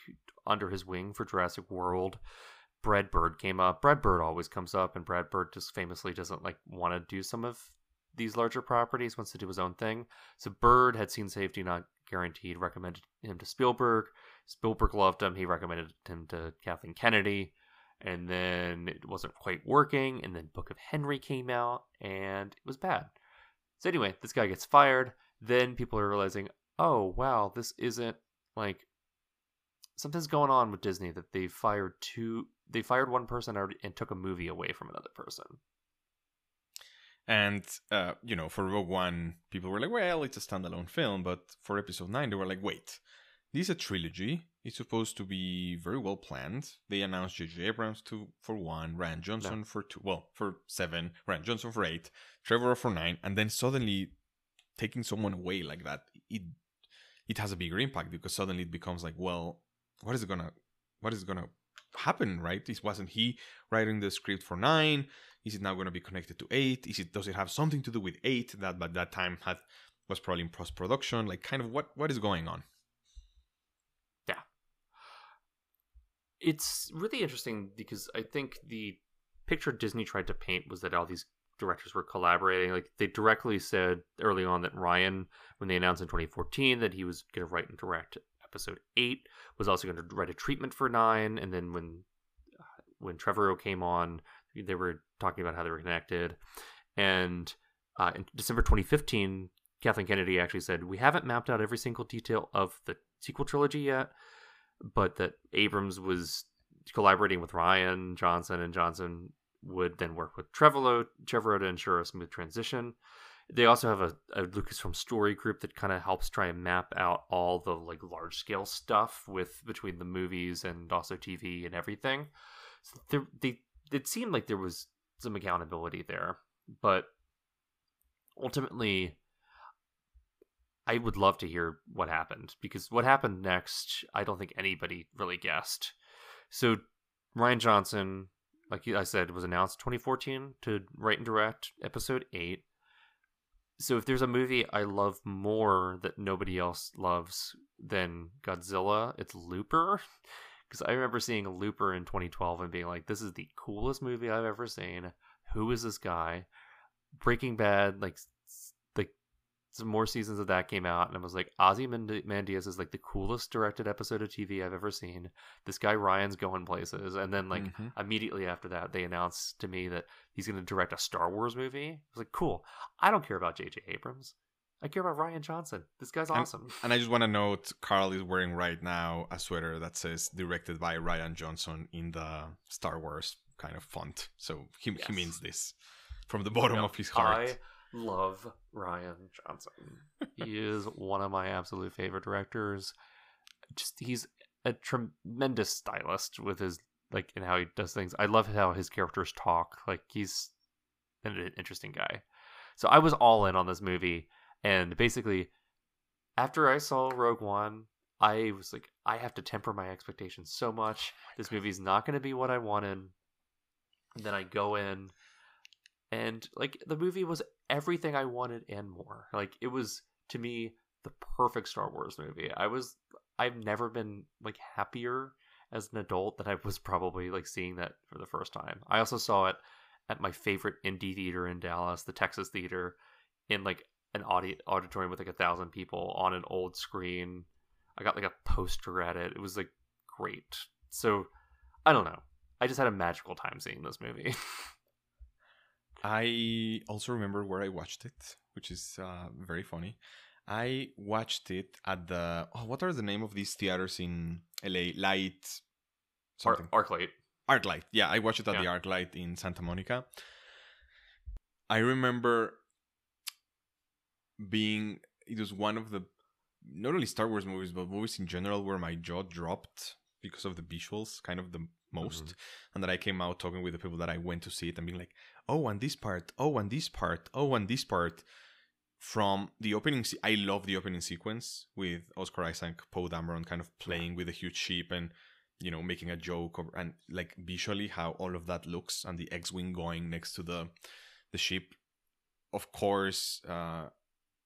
under his wing for Jurassic World, Brad Bird came up. Brad Bird always comes up, and Brad Bird just famously doesn't like want to do some of these larger properties. Wants to do his own thing. So Bird had seen Safety Not Guaranteed, recommended him to Spielberg. Spielberg loved him. He recommended him to Kathleen Kennedy. And then it wasn't quite working. And then Book of Henry came out and it was bad. So, anyway, this guy gets fired. Then people are realizing, oh, wow, this isn't like something's going on with Disney that they fired two, they fired one person and took a movie away from another person. And uh, you know, for Rogue One, people were like, "Well, it's a standalone film," but for Episode Nine, they were like, "Wait, this is a trilogy. It's supposed to be very well planned." They announced J.J. Abrams to for one, Rian Johnson for two, well, for seven, Rian Johnson for eight, Trevor for nine, and then suddenly taking someone away like that, it it has a bigger impact because suddenly it becomes like, well, what is gonna, what is gonna happen, right? This wasn't he writing the script for nine. Is it now going to be connected to eight? Is it does it have something to do with eight that by that time had was probably in post production? Like, kind of what what is going on? It's really interesting because I think the picture Disney tried to paint was that all these directors were collaborating. Like they directly said early on that Rian, when they announced in 2014 that he was going to write and direct episode eight, was also going to write a treatment for nine. And then when uh, when Trevorrow came on, they were talking about how they were connected. And uh, in December 2015, Kathleen Kennedy actually said, "We haven't mapped out every single detail of the sequel trilogy yet." But that Abrams was collaborating with Rian Johnson and Johnson would then work with Trevorrow, Trevorrow to ensure a smooth transition. They also have a, a Lucasfilm story group that kind of helps try and map out all the like large scale stuff with between the movies and also TV and everything. So there, they it seemed like there was some accountability there, but ultimately, I would love to hear what happened because what happened next, I don't think anybody really guessed. So Rian Johnson, like I said, was announced 2014 to write and direct episode eight so if there's a movie I love more that nobody else loves than Godzilla, it's Looper. [laughs] Because I remember seeing Looper in 2012 and being like, "This is the coolest movie I've ever seen. Who is this guy?" Breaking Bad, like some more seasons of that came out, and I was like, Ozymandias is like the coolest directed episode of TV I've ever seen. This guy Rian's going places, and then like mm-hmm. immediately after that, they announced to me that he's going to direct a Star Wars movie. I was like, cool. I don't care about J.J. Abrams. I care about Rian Johnson. This guy's awesome. And, and I just want to note, Carl is wearing right now a sweater that says "directed by Rian Johnson" in the Star Wars kind of font. So he yes. he means this from the bottom of his heart. I love Rian Johnson. he is [laughs] one of my absolute favorite directors. Just he's a tremendous stylist with his like and how he does things. I love how his characters talk. Like he's an interesting guy. So I was all in on this movie and basically after I saw Rogue One, I was like I have to temper my expectations so much. Oh this God. movie's not going to be what I wanted. And then I go in and like the movie was everything I wanted and more. Like it was to me the perfect Star Wars movie. I was I've never been like happier as an adult than I was [laughs] probably like seeing that for the first time. I also saw it at my favorite indie theater in Dallas, the Texas Theater, in like an audi- auditorium with like a thousand people on an old screen. I got like a poster at it. It was like great. So I don't know. I just had a magical time seeing this movie. [laughs] I also remember where I watched it, which is uh, very funny. I watched it at the oh, what are the name of these theaters in LA? Light something. Ar- ArcLight. ArcLight. Yeah, I watched it at yeah. the ArcLight in Santa Monica. I remember being it was one of the not only Star Wars movies but movies in general where my jaw dropped because of the visuals, kind of the most, mm-hmm. and that I came out talking with the people that I went to see it and being like, oh, and this part, oh, and this part, oh, and this part. From the opening, se- I love the opening sequence with Oscar Isaac, Poe Dameron, kind of playing with a huge ship and you know making a joke or, and like visually how all of that looks and the X-wing going next to the the ship. Of course, uh,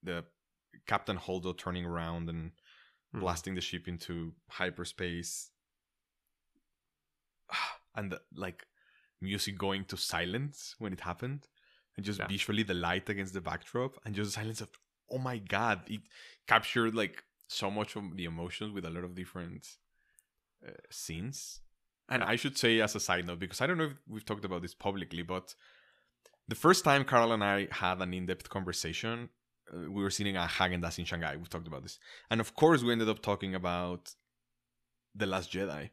the Captain Holdo turning around and mm. blasting the ship into hyperspace [sighs] and the, like music going to silence when it happened and just yeah. visually the light against the backdrop and just the silence of oh my god it captured like so much of the emotions with a lot of different uh, scenes. And i should say as a side note because i don't know if we've talked about this publicly but the first time carl and i had an in-depth conversation uh, we were sitting at Häagen-Dazs in shanghai. We've talked about this. And of course we ended up talking about the last jedi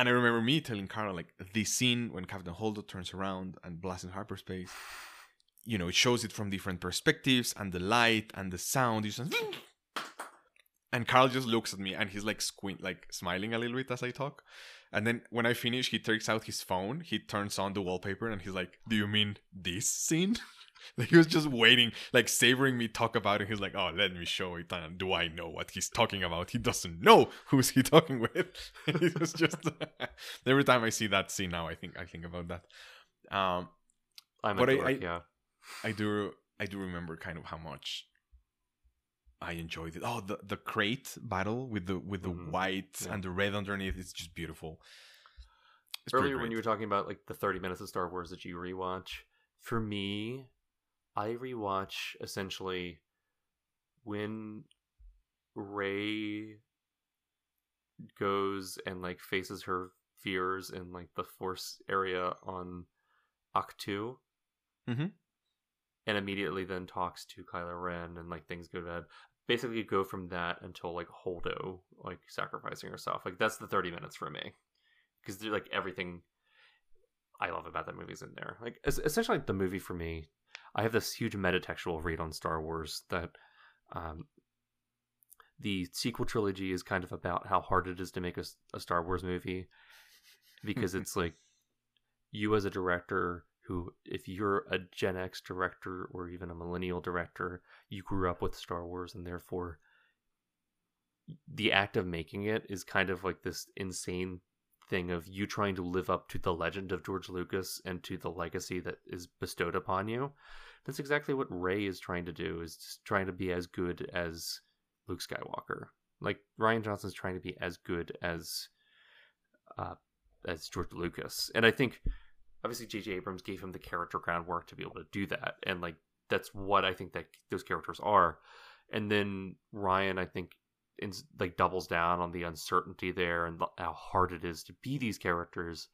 and I remember me telling Carl like the scene when Captain Holdo turns around and blasts in hyperspace. You know, it shows it from different perspectives and the light and the sound. just, and Carl just looks at me and he's like squint, like smiling a little bit as I talk. And then when I finish, he takes out his phone, he turns on the wallpaper, and he's like, "Do you mean this scene?" [laughs] Like [laughs] he was just waiting, like savoring me talk about it. He's like, "Oh, let me show it." Do I know what he's talking about? He doesn't know who's he [laughs] talking with. [laughs] it was just every time I see that scene now, I think I think about that. Um, I'm but I, I, yeah. I do I do remember kind of how much I enjoyed it. Oh, the the Crait battle with the with the mm-hmm. white yeah. and the red underneath is just beautiful. It's Earlier, when you were talking about like the 30 minutes of Star Wars that you rewatch, for me, I rewatch essentially when Rey goes and like faces her fears in like the force area on Ahch-To. Mm-hmm. And immediately then talks to Kylo Ren and like things go bad. Basically go from that until like Holdo like sacrificing herself. Like that's the 30 minutes for me. Because like everything I love about that movie's in there. Like es- essentially, the movie for me, I have this huge metatextual read on Star Wars that um, the sequel trilogy is kind of about how hard it is to make a Star Wars movie because [laughs] it's like you as a director who if you're a Gen X director or even a millennial director, you grew up with Star Wars and therefore the act of making it is kind of like this insane thing of you trying to live up to the legend of George Lucas and to the legacy that is bestowed upon you. That's exactly what Rey is trying to do is trying to be as good as Luke Skywalker. Like Rian Johnson's trying to be as good as uh, as George Lucas. And I think obviously J.J. Abrams gave him the character groundwork to be able to do that. And like that's what I think that those characters are. And then Rian, I think, in, like doubles down on the uncertainty there and how hard it is to be these characters,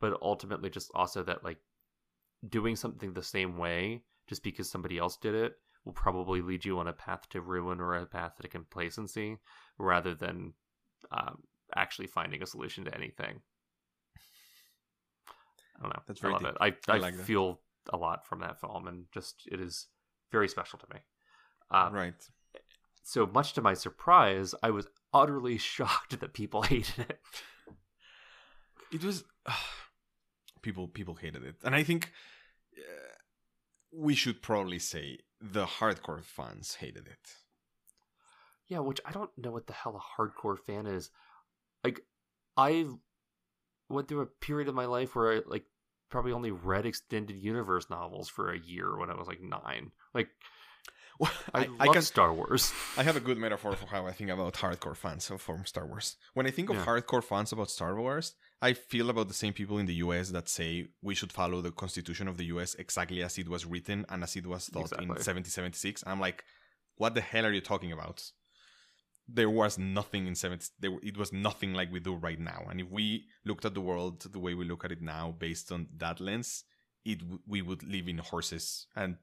but ultimately just also that like doing something the same way just because somebody else did it will probably lead you on a path to ruin or a path to complacency rather than um, actually finding a solution to anything. I don't know. That's I love deep. it. I, I I, like that. feel a lot from that film, and just it is very special to me. Um, right. So much to my surprise, I was utterly [laughs] shocked that people [laughs] hated it. It was [sighs] people people hated it, and I think uh, we should probably say the hardcore fans hated it. Yeah, which I don't know what the hell a hardcore fan is. Like, I went through a period of my life where I like probably only read extended universe novels for a year when I was like nine. Like, Well, I, I, love I can Star Wars. I have a good metaphor for how I think about hardcore fans of from Star Wars. When I think of Yeah. hardcore fans about Star Wars, I feel about the same people in the US that say we should follow the constitution of the US exactly as it was written and as it was thought in 1776. I'm like, what the hell are you talking about? There was nothing in 70 there it was nothing like we do right now. And if we looked at the world the way we look at it now based on that lens, it we would live in horses and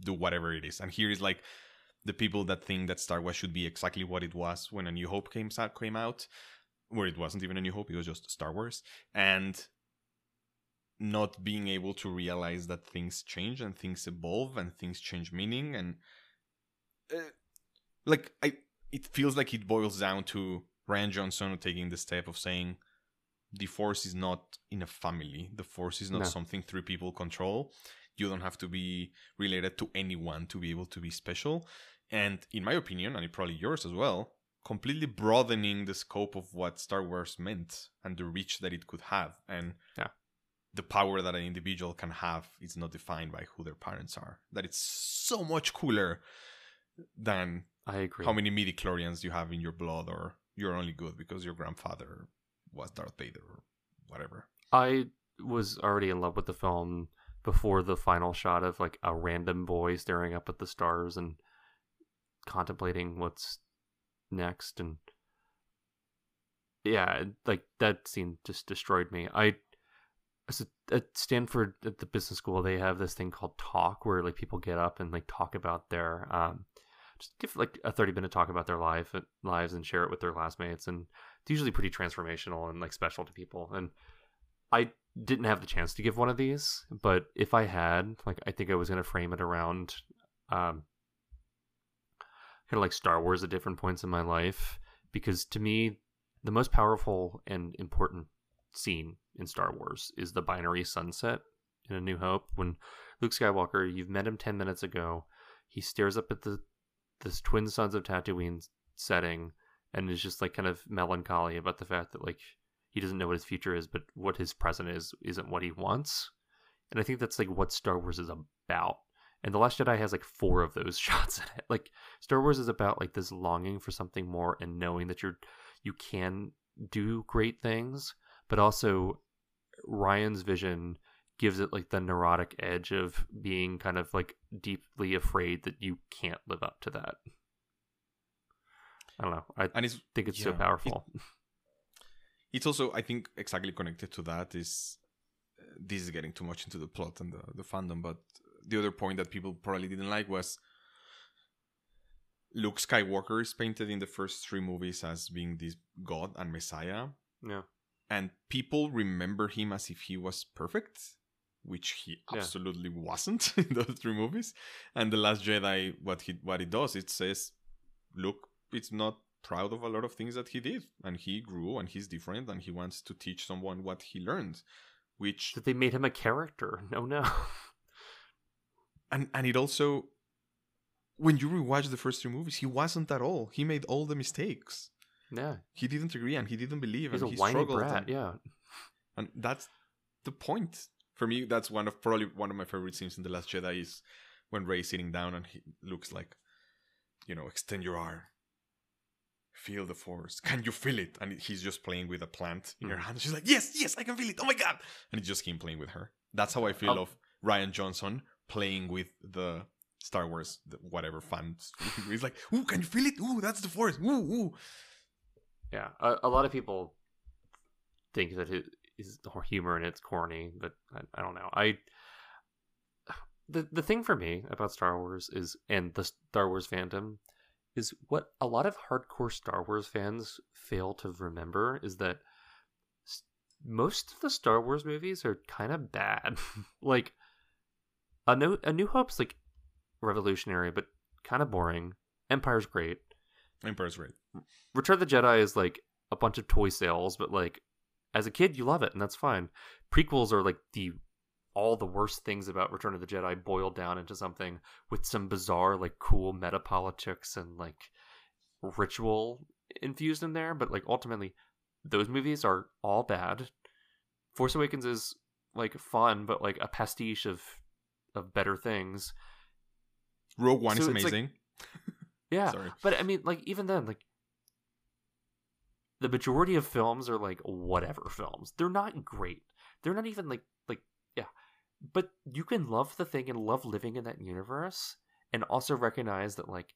do whatever it is. And here is like the people that think that Star Wars should be exactly what it was when A New Hope came out, came out, where it wasn't even A New Hope, it was just Star Wars, and not being able to realize that things change and things evolve and things change meaning and uh, like I, it feels like it boils down to Rian Johnson taking the step of saying the Force is not in a family. The Force is not No. something three people control. You don't have to be related to anyone to be able to be special. And in my opinion, and probably yours as well, completely broadening the scope of what Star Wars meant and the reach that it could have. And Yeah. the power that an individual can have is not defined by who their parents are. That it's so much cooler than I agree. how many midi chlorians you have in your blood or you're only good because your grandfather was Darth Vader or whatever. I was already in love with the film before the final shot of like a random boy staring up at the stars and contemplating what's next and yeah like that scene just destroyed me. I at stanford at the business school they have this thing called talk where like people get up and like talk about their um just give like a 30 minute talk about their life lives and share it with their classmates and it's usually pretty transformational and like special to people and i didn't have the chance to give one of these but if i had like i think i was going to frame it around um kind of like star wars at different points in my life because to me the most powerful and important scene in star wars is the binary sunset in a new hope. When luke skywalker you've met him 10 minutes ago he stares up at the this twin suns of tatooine setting and is just like kind of melancholy about the fact that like he doesn't know what his future is, but what his present is isn't what he wants. And I think that's like what Star Wars is about. And The Last Jedi has like four of those [laughs] shots in it. Like Star Wars is about like this longing for something more and knowing that you're you can do great things, but also Rian's vision gives it like the neurotic edge of being kind of like deeply afraid that you can't live up to that. I don't know. I And it's think it's so yeah, it- powerful. [laughs] it's also I think exactly connected to that is uh, this is getting too much into the plot and the, the fandom, but the other point that people probably didn't like was Luke Skywalker is painted in the first three movies as being this god and messiah, yeah. and people remember him as if he was perfect, which he Yeah. absolutely wasn't [laughs] in those three movies. And the Last Jedi, what he what it does, it says, look, it's not proud of a lot of things that he did, and he grew, and he's different, and he wants to teach someone what he learned, which That they made him a character. [laughs] No, no. and and it also when you rewatch the first three movies, he wasn't at all. He made all the mistakes. yeah, He didn't agree and he didn't believe he's and he struggled. brat. and, Yeah, and that's the point. For me, that's one of probably one of my favorite scenes in The Last Jedi is when Rey's sitting down and he looks like, you know, extend your arm. Feel the force. Can you feel it? And he's just playing with a plant in her Mhm. hand. She's like, Yes, yes, I can feel it. Oh my god. And it's just him playing with her. That's how I feel Um, of Rian Johnson playing with the Star Wars, the, whatever fans. [laughs] He's like, Ooh, can you feel it? Ooh, that's the force. Ooh, ooh. yeah. A, a lot of people think that his, his humor and it's corny, but I, I don't know. I the the thing for me about Star Wars is and the Star Wars fandom is what a lot of hardcore Star Wars fans fail to remember is that most of the Star Wars movies are kind of bad. [laughs] like a new a New Hope's like revolutionary but kind of boring. Empire's great. Empire's Great. Return of the Jedi is like a bunch of toy sales, but like as a kid you love it and that's fine. Prequels are like the all the worst things about Return of the Jedi boiled down into something with some bizarre like cool meta politics and like ritual infused in there, but like ultimately those movies are all bad. Force Awakens is like fun, but like a pastiche of of better things. Rogue One is So like- amazing. [laughs] Yeah. Sorry. But I mean, like even then, like the majority of films are like whatever films. They're not great. They're not even like like. But you can love the thing and love living in that universe, and also recognize that like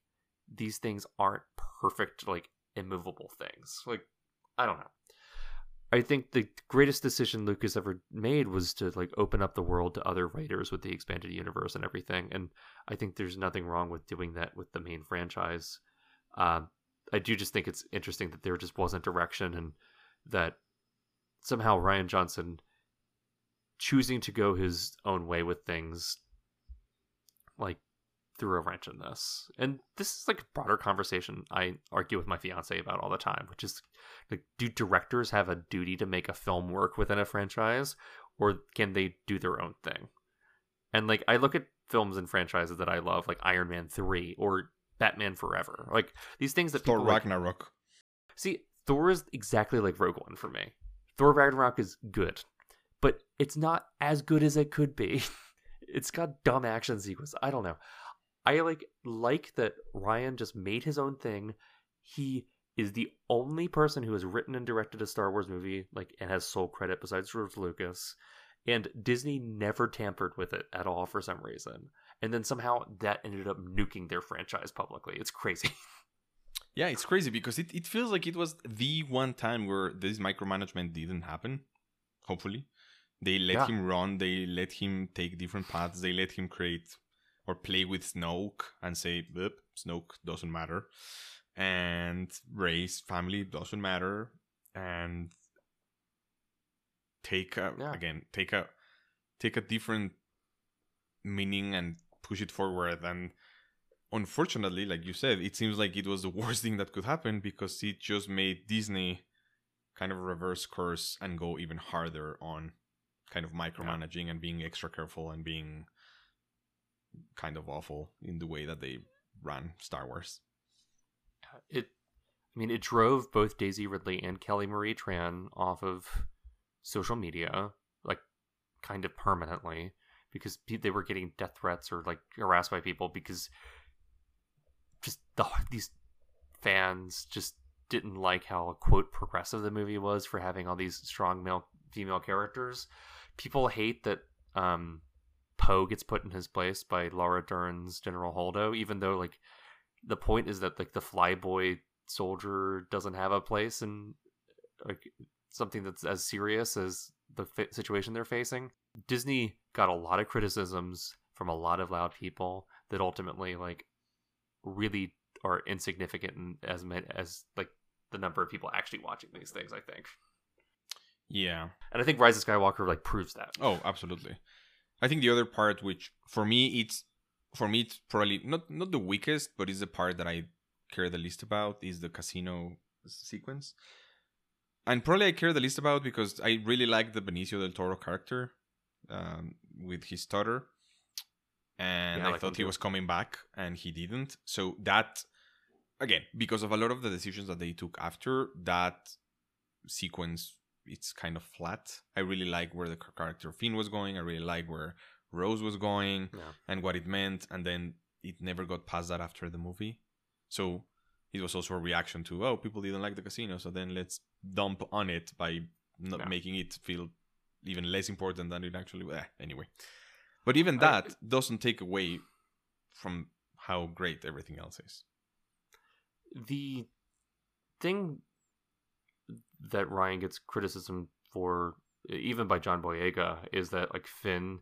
these things aren't perfect, like immovable things. Like I don't know. I think the greatest decision Lucas ever made was to like open up the world to other writers with the expanded universe and everything. And I think there's nothing wrong with doing that with the main franchise. Um, I do just think it's interesting that there just wasn't direction and that somehow Rian Johnson choosing to go his own way with things like threw a wrench in this. And this is like a broader conversation I argue with my fiance about all the time, which is like do directors have a duty to make a film work within a franchise or can they do their own thing? And like I look at films and franchises that I love like Iron Man 3 or Batman Forever. Like these things that Thor people like, Ragnarok. See, Thor is exactly like Rogue One for me. Thor Ragnarok is good, but it's not as good as it could be. [laughs] it's got dumb action sequences. I don't know. I like like that Rian just made his own thing. He is the only person who has written and directed a Star Wars movie, like, and has sole credit besides George Lucas. And Disney never tampered with it at all for some reason. And then somehow that ended up nuking their franchise publicly. It's crazy. [laughs] Yeah, it's crazy because it, it feels like it was the one time where this micromanagement didn't happen. Hopefully. They let Yeah. him run, they let him take different paths, they let him create or play with Snoke and say, Snoke doesn't matter. And Rey's, family doesn't matter. And take a, Yeah. again, take a take a different meaning and push it forward and unfortunately, like you said, it seems like it was the [laughs] worst thing that could happen because it just made Disney kind of reverse course and go even harder on kind of micromanaging and being extra careful and being kind of awful in the way that they ran Star Wars. it i mean it drove both daisy ridley and kelly marie tran off of social media like kind of permanently because they were getting death threats or like harassed by people because just the these fans just didn't like how quote progressive the movie was for having all these strong male female characters people hate that um poe gets put in his place by laura dern's general holdo even though like the point is that like the flyboy soldier doesn't have a place in like something that's as serious as the fa- situation they're facing. Disney got a lot of criticisms from a lot of loud people that ultimately like really are insignificant as as like the number of people actually watching these things. I think. Yeah. And I think Rise of Skywalker like proves that. Oh, absolutely. I think the other part, which for me it's for me it's probably not not the weakest, but is the part that I care the least about is the casino sequence. And probably I care the least about because I really like the Benicio del Toro character um, with his daughter, and Yeah, I I, thought he too. was coming back, and he didn't. So that again, because of a lot of the decisions that they took after that sequence, it's kind of flat. I really like where the character Finn was going. I really like where Rose was going Yeah. and what it meant, and then it never got past that after the movie. So it was also a reaction to oh people didn't like the casino, so then let's dump on it by not Yeah. making it feel even less important than it actually was. Eh, anyway, but even I- that doesn't take away from how great everything else is. the thing that Rian gets criticism for, even by John Boyega, is that like Finn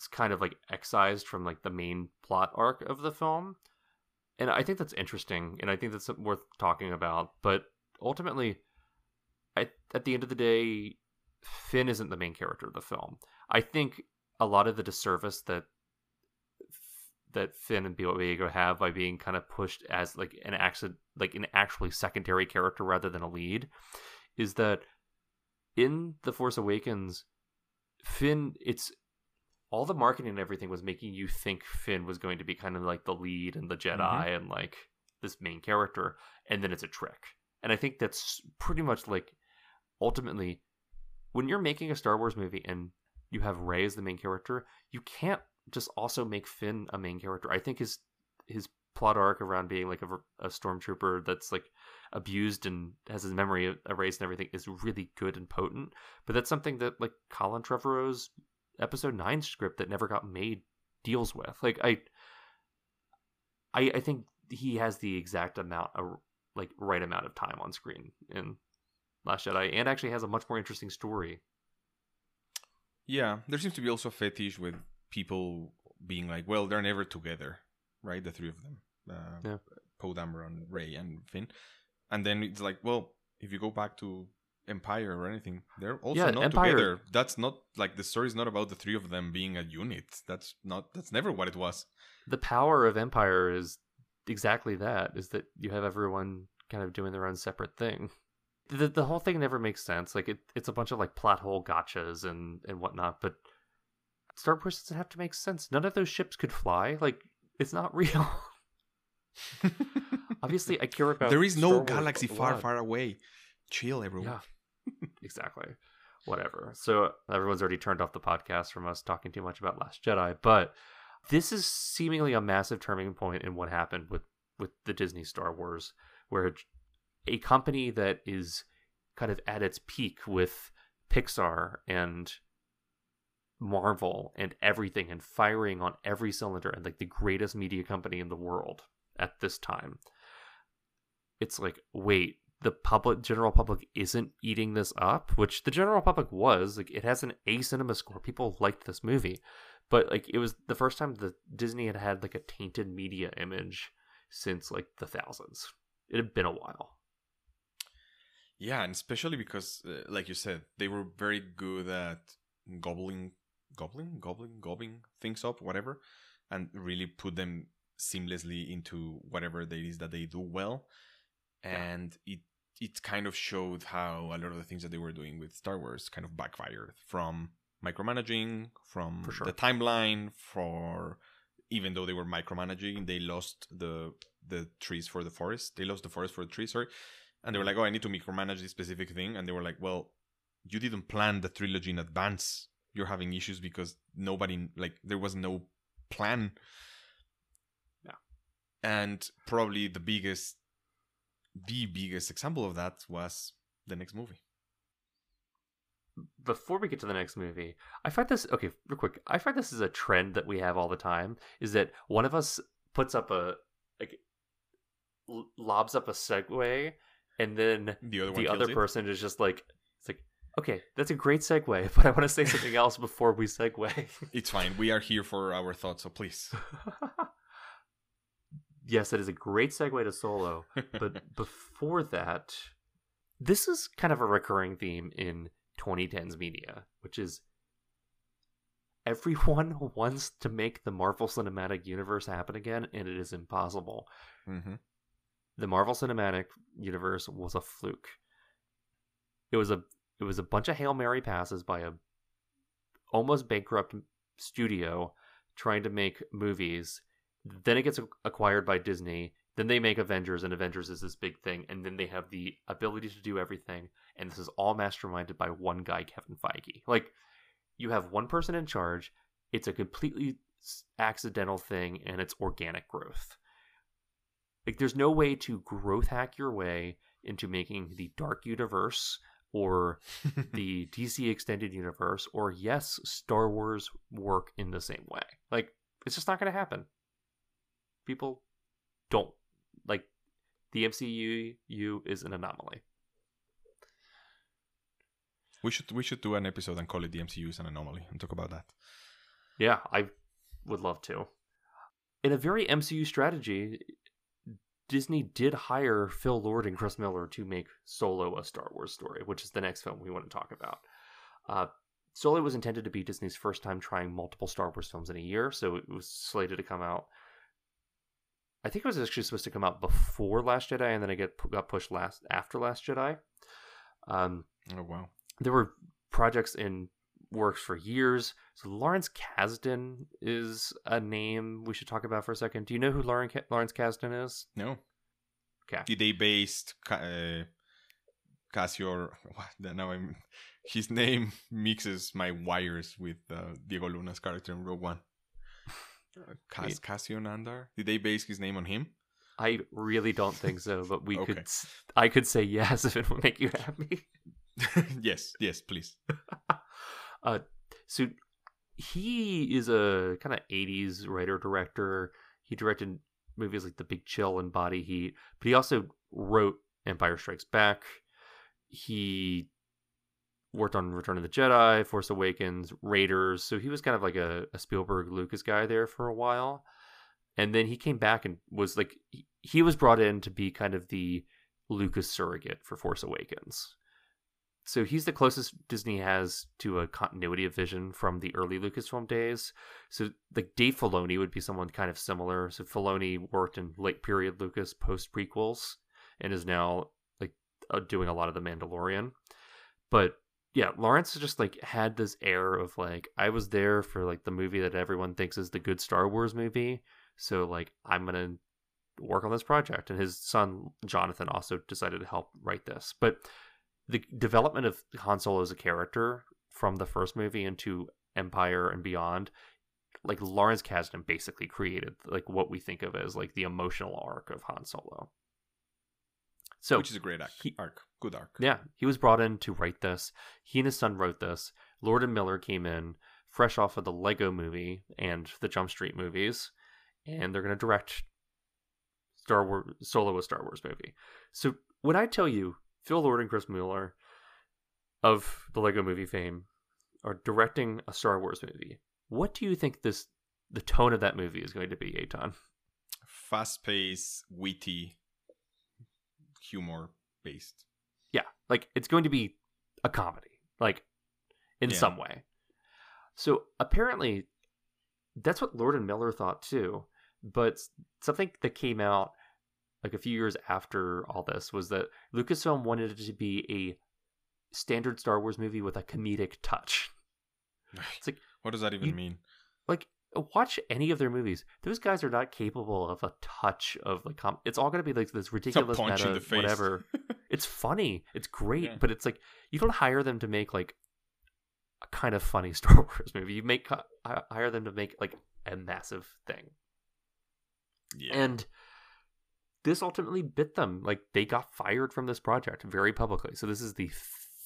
is kind of like excised from like the main plot arc of the film, and I think that's interesting, and I think that's worth talking about. But ultimately, I, at the end of the day, Finn isn't the main character of the film. I think a lot of the disservice that that Finn and Boyega have by being kind of pushed as like an accident, like an actually secondary character rather than a lead, is that in the Force Awakens, Finn, it's all the marketing and everything was making you think Finn was going to be kind of like the lead and the Jedi mm-hmm. and like this main character, and then it's a trick. And I think that's pretty much like ultimately when you're making a Star Wars movie and you have Rey as the main character, you can't just also make Finn a main character. I think his his plot arc around being like a, a stormtrooper that's like abused and has his memory erased and everything is really good and potent. But that's something that like Colin Trevorrow's episode nine script that never got made deals with. Like I, I, I think he has the exact amount of like right amount of time on screen in Last Jedi, and actually has a much more interesting story. Yeah, there seems to be also a fetish with people being like, well, they're never together, right? The three of them, uh, Yeah. Poe Dameron, Rey, and Finn. And then it's like, well, if you go back to Empire or anything, they're also Yeah, not Empire- together. That's not like the story is not about the three of them being a unit. That's not. That's never what it was. The power of Empire is exactly that: is that you have everyone kind of doing their own separate thing. The the whole thing never makes sense. Like it, it's a bunch of like plot hole gotchas and and whatnot. But Star Wars doesn't have to make sense. None of those ships could fly. Like it's not [laughs] real. [laughs] Obviously, I care about. there is Star no Wars galaxy far, far away. Chill, everyone. Yeah, exactly. Whatever. So everyone's already turned off the podcast from us talking too much about Last Jedi, but this is seemingly a massive turning point in what happened with with the Disney Star Wars, where a company that is kind of at its peak with Pixar and Marvel and everything and firing on every cylinder and like the greatest media company in the world at this time. It's like, wait, the public general public isn't eating this up, which the general public was. Like it has an A cinema score. People liked this movie. But like it was the first time that Disney had had like a tainted media image since like the thousands. It had been a while. Yeah, and especially because, uh, like you said, they were very good at gobbling, gobbling, gobbling, gobbling things up, whatever, and really put them seamlessly into whatever it is that they do well. Yeah. And it it kind of showed how a lot of the things that they were doing with Star Wars kind of backfired from micromanaging, from sure. the timeline, for even though they were micromanaging, they lost the the trees for the forest. They lost the forest for the trees, sorry. And they were mm-hmm. like, oh, I need to micromanage this specific thing. And they were like, well, you didn't plan the trilogy in advance. You're having issues because nobody, like, there was no plan. Yeah. And probably the biggest, the biggest example of that was the next movie. before we get to the next movie, I find this okay, real quick. I find this is a trend that we have all the time. Is that one of us puts up a like lobs up a segue, and then The other one the other person is just like, okay, that's a great segue, [laughs] but I want to say something else before we segue. It's fine. We are here for our thoughts, so please. [laughs] yes, that is a great segue to Solo. But [laughs] before that, this is kind of a recurring theme in 2010s media, which is everyone wants to make the Marvel Cinematic Universe happen again, and it is impossible. Mm-hmm. The Marvel Cinematic Universe was a fluke. It was a it was a bunch of hail mary passes by a almost bankrupt studio trying to make movies. Then it gets acquired by Disney. Then they make Avengers, and Avengers is this big thing. And then they have the ability to do everything. And this is all masterminded by one guy, Kevin Feige. Like, you have one person in charge. It's a completely accidental thing, and it's organic growth. Like, there's no way to growth hack your way into making the Dark Universe or [laughs] the DC Extended Universe, or yes, Star Wars work in the same way. Like, it's just not going to happen. People don't like the MCU is an anomaly. We should we should do an episode and call it the MCU is an anomaly and talk about that. Yeah, I would love to. In a very MCU strategy, Disney did hire Phil Lord and Chris Miller to make Solo a Star Wars story, which is the next film we want to talk about. Uh, Solo was intended to be Disney's first time trying multiple Star Wars films in a year, so it was slated to come out. I think it was actually supposed to come out before Last Jedi, and then it got pushed last after Last Jedi. Um, oh wow! There were projects in works for years. So Lawrence Kasdan is a name we should talk about for a second. Do you know who Lawrence Lawrence Kasdan is? No. Okay. Did they based uh, Cassian? Now I'm. His name mixes my wires with uh, Diego Luna's character in Rogue One. [laughs] Cas- Cassian Andor. Did they base his name on him? I really don't think so, but we Okay. could. I could say [laughs] yes if it would make you happy. [laughs] yes, yes, please. Uh, so he is a kind of 80s writer director. He directed movies like The Big Chill and Body Heat, but he also wrote Empire Strikes Back. He worked on Return of the Jedi, Force Awakens, Raiders. So he was kind of like a, a Spielberg Lucas guy there for a while. And then he came back and was like, he, he was brought in to be kind of the Lucas surrogate for Force Awakens so he's the closest Disney has to a continuity of vision from the early Lucasfilm days. So like Dave Filoni would be someone kind of similar. So Filoni worked in late period Lucas post prequels and is now like uh, doing a lot of the Mandalorian. But yeah, Lawrence just like had this air of like I was there for like the movie that everyone thinks is the good Star Wars movie. So like I'm gonna work on this project, and his son Jonathan also decided to help write this. But the development of Han Solo as a character from the first movie into Empire and beyond, like Lawrence Kasdan basically created like what we think of as like the emotional arc of Han Solo. So Which is a great arc. he- arc. Good arc. yeah, he was brought in to write this. He and his son wrote this. Lord and Miller came in fresh off of the Lego movie and the Jump Street movies, and they're going to direct Star Wars Solo a Star Wars movie. So when I tell you Phil Lord and Chris Miller of the Lego movie fame are directing a Star Wars movie, what do you think this the tone of that movie is going to be, Aton? Fast paced, witty, humor based. Yeah, like it's going to be a comedy, like in Yeah. some way. So apparently, that's what Lord and Miller thought too. But something that came out like a few years after all this was that Lucasfilm wanted it to be a standard Star Wars movie with a comedic touch. [laughs] It's like- what does that even you- mean? Like watch any of their movies; those guys are not capable of a touch of like. Com- it's all going to be like this ridiculous meta, in the face. whatever. [laughs] it's funny it's great Yeah. but it's like you don't hire them to make like a kind of funny [laughs] star wars movie you make hire them to make like a massive thing yeah. and this ultimately bit them. Like they got fired from this project very publicly. So this is the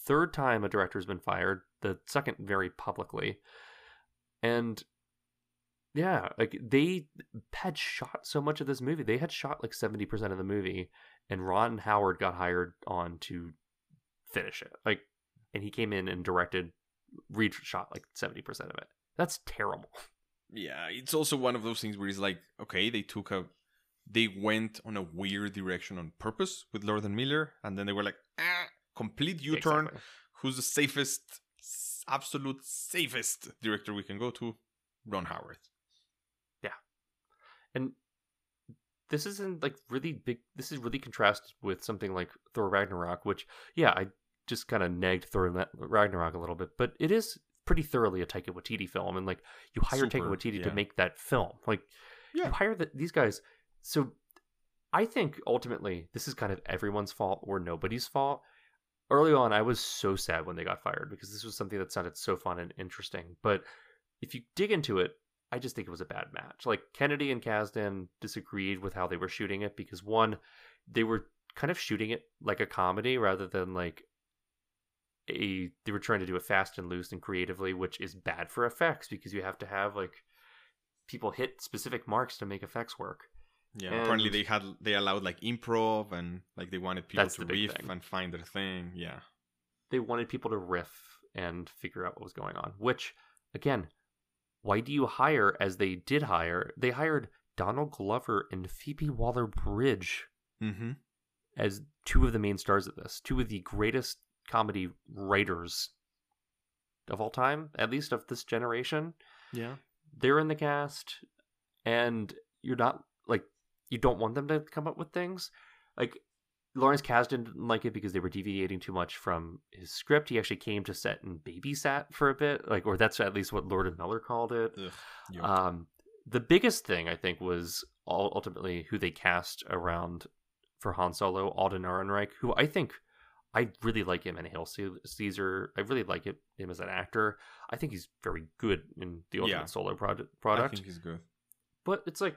third time a director's been fired the second very publicly. And yeah like they had shot so much of this movie. They had shot like 70% of the movie and ron howard got hired on to finish it. Like and he came in and directed reshot like 70% of it. That's terrible. Yeah, it's also one of those things where he's like, okay, they took a, they went on a weird direction on purpose with Lord and Miller, and then they were like, ah, complete U-turn. Exactly. who's the safest, absolute safest director we can go to? Ron Howard. Yeah. And this isn't like really big this is really contrasted with something like thor ragnarok which yeah i just kind of nagged thor ragnarok a little bit but it is pretty thoroughly a taika waititi film and like you hire taika Super, waititi to make that film like Yeah. you hire the, these guys so i think ultimately this is kind of everyone's fault or nobody's fault early on i was so sad when they got fired because this was something that sounded so fun and interesting but if you dig into it I just think it was a bad match. Like Kennedy and Kasdan disagreed with how they were shooting it because one, they were kind of shooting it like a comedy rather than like a they were trying to do it fast and loose and creatively, which is bad for effects because you have to have like people hit specific marks to make effects work. Yeah, apparently they had they allowed like improv and like they wanted people to riff thing. and find their thing. Yeah, They wanted people to riff and figure out what was going on, which again, why do you hire as they did hire? They hired Donald Glover and Phoebe Waller-Bridge mm-hmm. as two of the main stars of this, two of the greatest comedy writers of all time, at least of this generation. yeah, They're in the cast, and you're not like you don't want them to come up with things. Like Lawrence Kasdan didn't like it because they were deviating too much from his script. He actually came to set and babysat for a bit, like, or that's at least what Lord and Miller called it. Ugh. Um, the biggest thing I think was ul- ultimately who they cast around for Han Solo, Alden Ehrenreich, who I think I really like him in Hail Caesar. I really like it, him as an actor. I think he's very good in the Ultimate Yeah. Solo project. I Product, think he's good. but it's like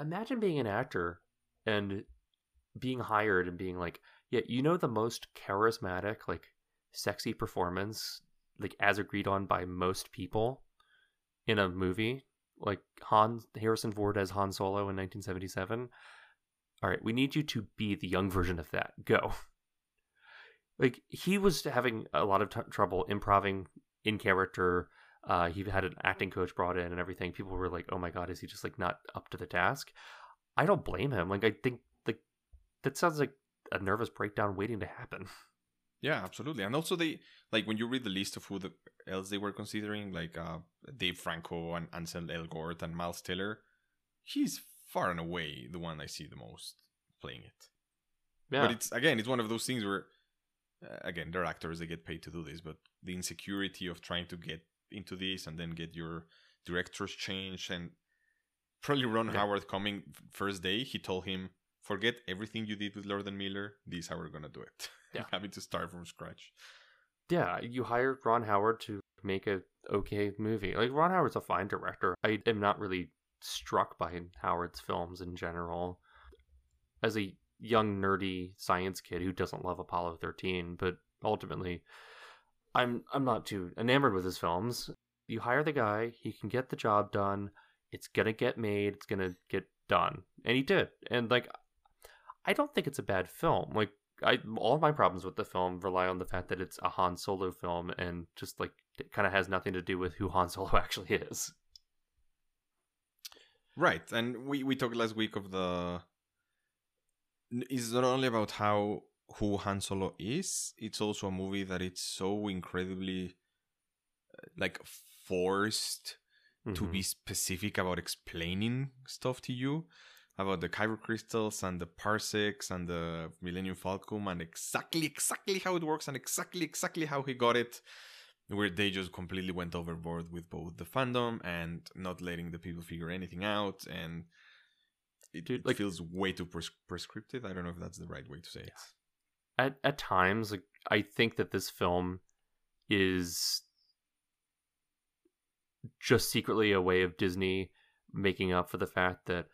imagine being an actor and being hired and being like, yeah, you know the most charismatic, like sexy performance, like as agreed on by most people in a movie, like Han Harrison Ford as Han Solo in 1977. All right, we need you to be the young version of that. Go. Like he was having a lot of t- trouble improving in character. Uh, he had an acting coach brought in and everything. People were like, "Oh my god, is he just like not up to the task?" I don't blame him. Like I think like that sounds like a nervous breakdown waiting to happen. Yeah, absolutely. And also they like when you read the list of who the else they were considering, like uh Dave Franco and Ansel Elgort and Miles Teller, he's far and away the one I see the most playing it. Yeah, But it's again, it's one of those things where uh, again, they're actors, they get paid to do this, but the insecurity of trying to get into this and then get your directors changed and probably Ron Yeah. Howard coming first day, he told him, "Forget everything you did with Lord and Miller. This is how we're gonna do it. [laughs] Yeah. having to start from scratch." yeah. You hired Ron Howard to make a okay movie. Like Ron Howard's a fine director. I am not really struck by Howard's films in general. As a young nerdy science kid who doesn't love Apollo 13, but ultimately I'm I'm not too enamored with his films. You hire the guy, he can get the job done. It's to get made, it's to get done. And he did. And like I don't think it's a bad film. Like I all my problems with the film rely on the fact that it's a Han Solo film and just like it kind of has nothing to do with who Han Solo [laughs] actually is. Right, and we we talked last week of the. It's not only about how who Han Solo is; it's also a movie that it's so incredibly, uh, like forced to Mhm. be specific about explaining stuff to you about the kyber crystals and the parsecs and the Millennium Falcon and exactly exactly how it works and exactly exactly how he got it where they just completely went overboard with both the fandom and not letting the people figure anything out and it, Dude, it like- feels way too pres- prescriptive. I don't know if that's the right way to say it at at times like I think that this film is just secretly a way of Disney making up for the fact that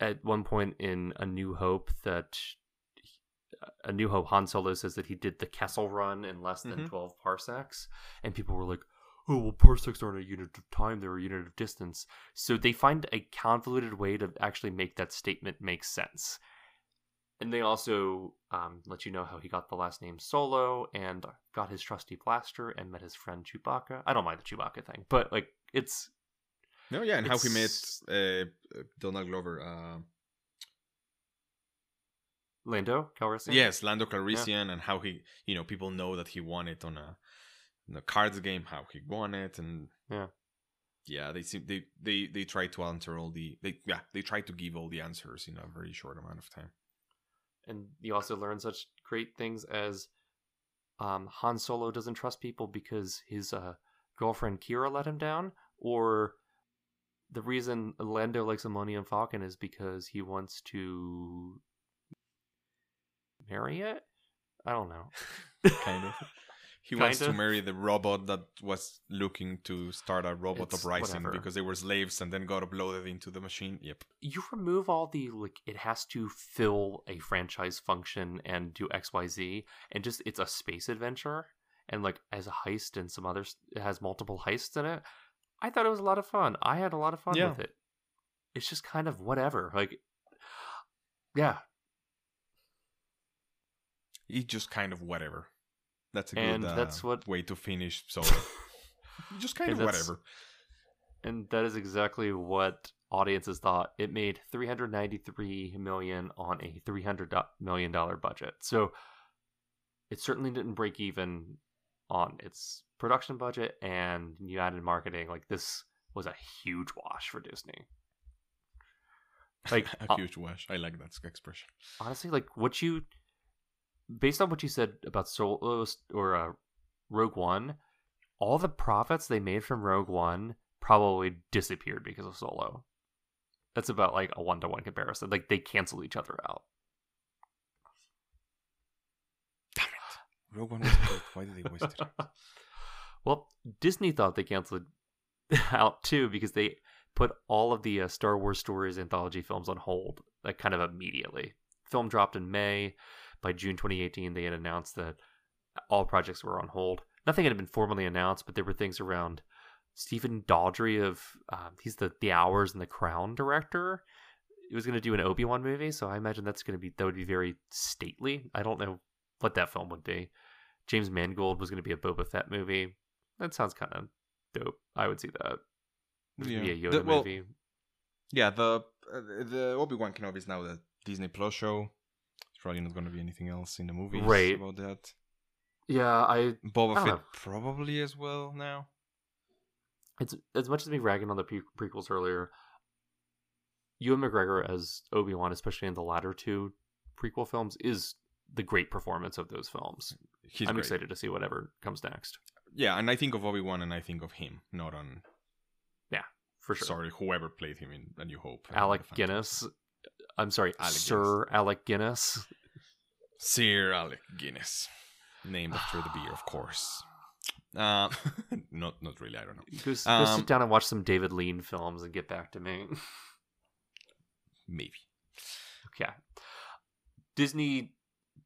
at one point in A New Hope that A New Hope Han Solo says that he did the Kessel run in less than Mhm. 12 parsecs and people were like oh well parsecs aren't a unit of time they're a unit of distance so they find a convoluted way to actually make that statement make sense and they also um, let you know how he got the last name Solo and got his trusty blaster and met his friend Chewbacca. I don't mind the Chewbacca thing, but like it's no yeah and how he met uh, donald glover uh, Lando Calrissian. Yes, Lando Calrissian, and how he, you know, people know that he won it on a, on a cards game, how he won it, and Yeah. yeah, they seem they they they try to answer all the they yeah they try to give all the answers in a very short amount of time. And you also learn such great things as um, Han Solo doesn't trust people because his uh, girlfriend Qi'ra let him down, or the reason Lando likes Millennium Falcon is because he wants to marry it. I don't know. [laughs] kind of. He wants to marry the robot that was looking to start a robot It's uprising whatever. because they were slaves and then got uploaded into the machine. Yep. you remove all the like it has to fill a franchise function and do xyz and just it's a space adventure and like as a heist and some others it has multiple heists in it i thought it was a lot of fun i had a lot of fun Yeah. with it it's just kind of whatever like yeah It's just kind of whatever. That's a And good uh, that's what- way to finish. So [laughs] just kind And of whatever. and that is exactly what audiences thought it made 393 million on a 300 million dollar budget so it certainly didn't break even on its production budget and you added marketing like this was a huge wash for disney like [laughs] a uh, huge wash. I like that expression. honestly like what you based on what you said about solo or uh, rogue one all the profits they made from rogue one probably disappeared because of solo that's about like a one-to-one comparison like they cancel each other out Damn it. [laughs] Rogue One was good. Why did they waste it? [laughs] well disney thought they canceled it [laughs] out too because they put all of the uh, star wars stories anthology films on hold like kind of immediately film dropped in may by june 2018 they had announced that all projects were on hold. Nothing had been formally announced but there were things around stephen daldry of um, he's the the hours and the crown director. He was going to do an obi-wan movie so i imagine that's going to be that would be very stately. I don't know what that film would be. James mangold was going to be a boba fett movie. That sounds kind of dope. I would see that. There's going to be Yeah. yoda The- well, movie? Yeah, the uh, the Obi Wan Kenobi is now the Disney Plus show. There's probably not going to be anything else in the movies Right. about that. yeah i Boba I Fett know. probably as well now. it's as much as me ragging on the pre- prequels earlier. Ewan McGregor as Obi Wan, especially in the latter two prequel films, is the great performance of those films. He's I'm great. excited to see whatever comes next. Yeah, and I think of Obi Wan and I think of him, not on Yeah, For sure. sorry whoever played him in A New Hope. Alec The Phantom Guinness. I'm sorry, Alec Sir Alec Guinness. Sir Alec Guinness, named after the beer, of course. Uh, [laughs] not not really. I don't know. Go, go Um, sit down and watch some David Lean films and get back to me. Maybe. Okay. Disney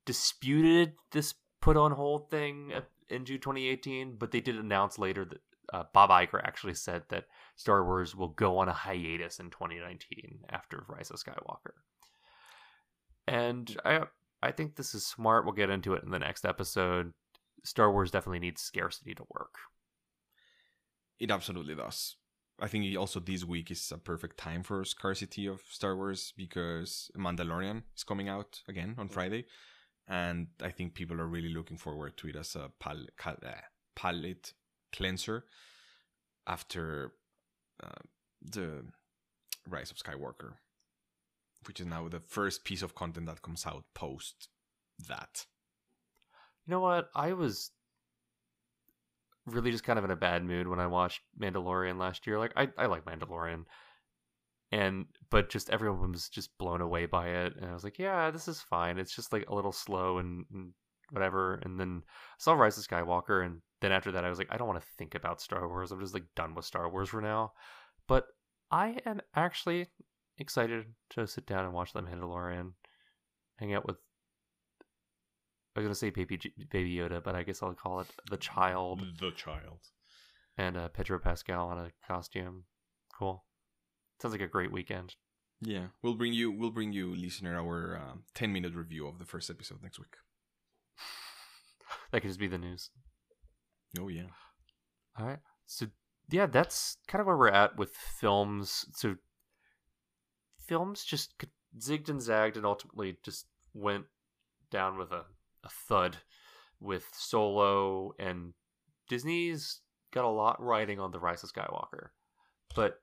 disputed this put on hold thing in June 2018, but they did announce later that uh, Bob Iger actually said that Star Wars will go on a hiatus in 2019 after Rise of Skywalker. And I I think this is smart. We'll get into it in the next episode. Star Wars definitely needs scarcity to work. It absolutely does. I think also this week is a perfect time for scarcity of Star Wars because Mandalorian is coming out again on Friday, and I think people are really looking forward to it as a pal- cal- uh, palette cleanser after uh, the Rise of Skywalker, which is now the first piece of content that comes out post that. You know what? I was really just kind of in a bad mood when I watched Mandalorian last year. Like I, I like Mandalorian. And but just everyone was just blown away by it. And I was like, yeah, this is fine. It's just like a little slow and, and whatever. And then I saw Rise of Skywalker and then after that I was like, I don't want to think about Star Wars. I'm just like done with Star Wars for now. But I am actually excited to sit down and watch The Mandalorian. Hang out with I was gonna say Baby Baby Yoda, but I guess I'll call it the child The child. and uh, Pedro Pascal on a costume. Cool. Sounds like a great weekend. Yeah, we'll bring you we'll bring you listener our uh, 10 minute review of the first episode next week. [laughs] That could just be the news. Oh yeah. All right. So yeah, that's kind of where we're at with films. So films just zigged and zagged and ultimately just went down with a, a thud with Solo and Disney's got a lot riding on the Rise of Skywalker. But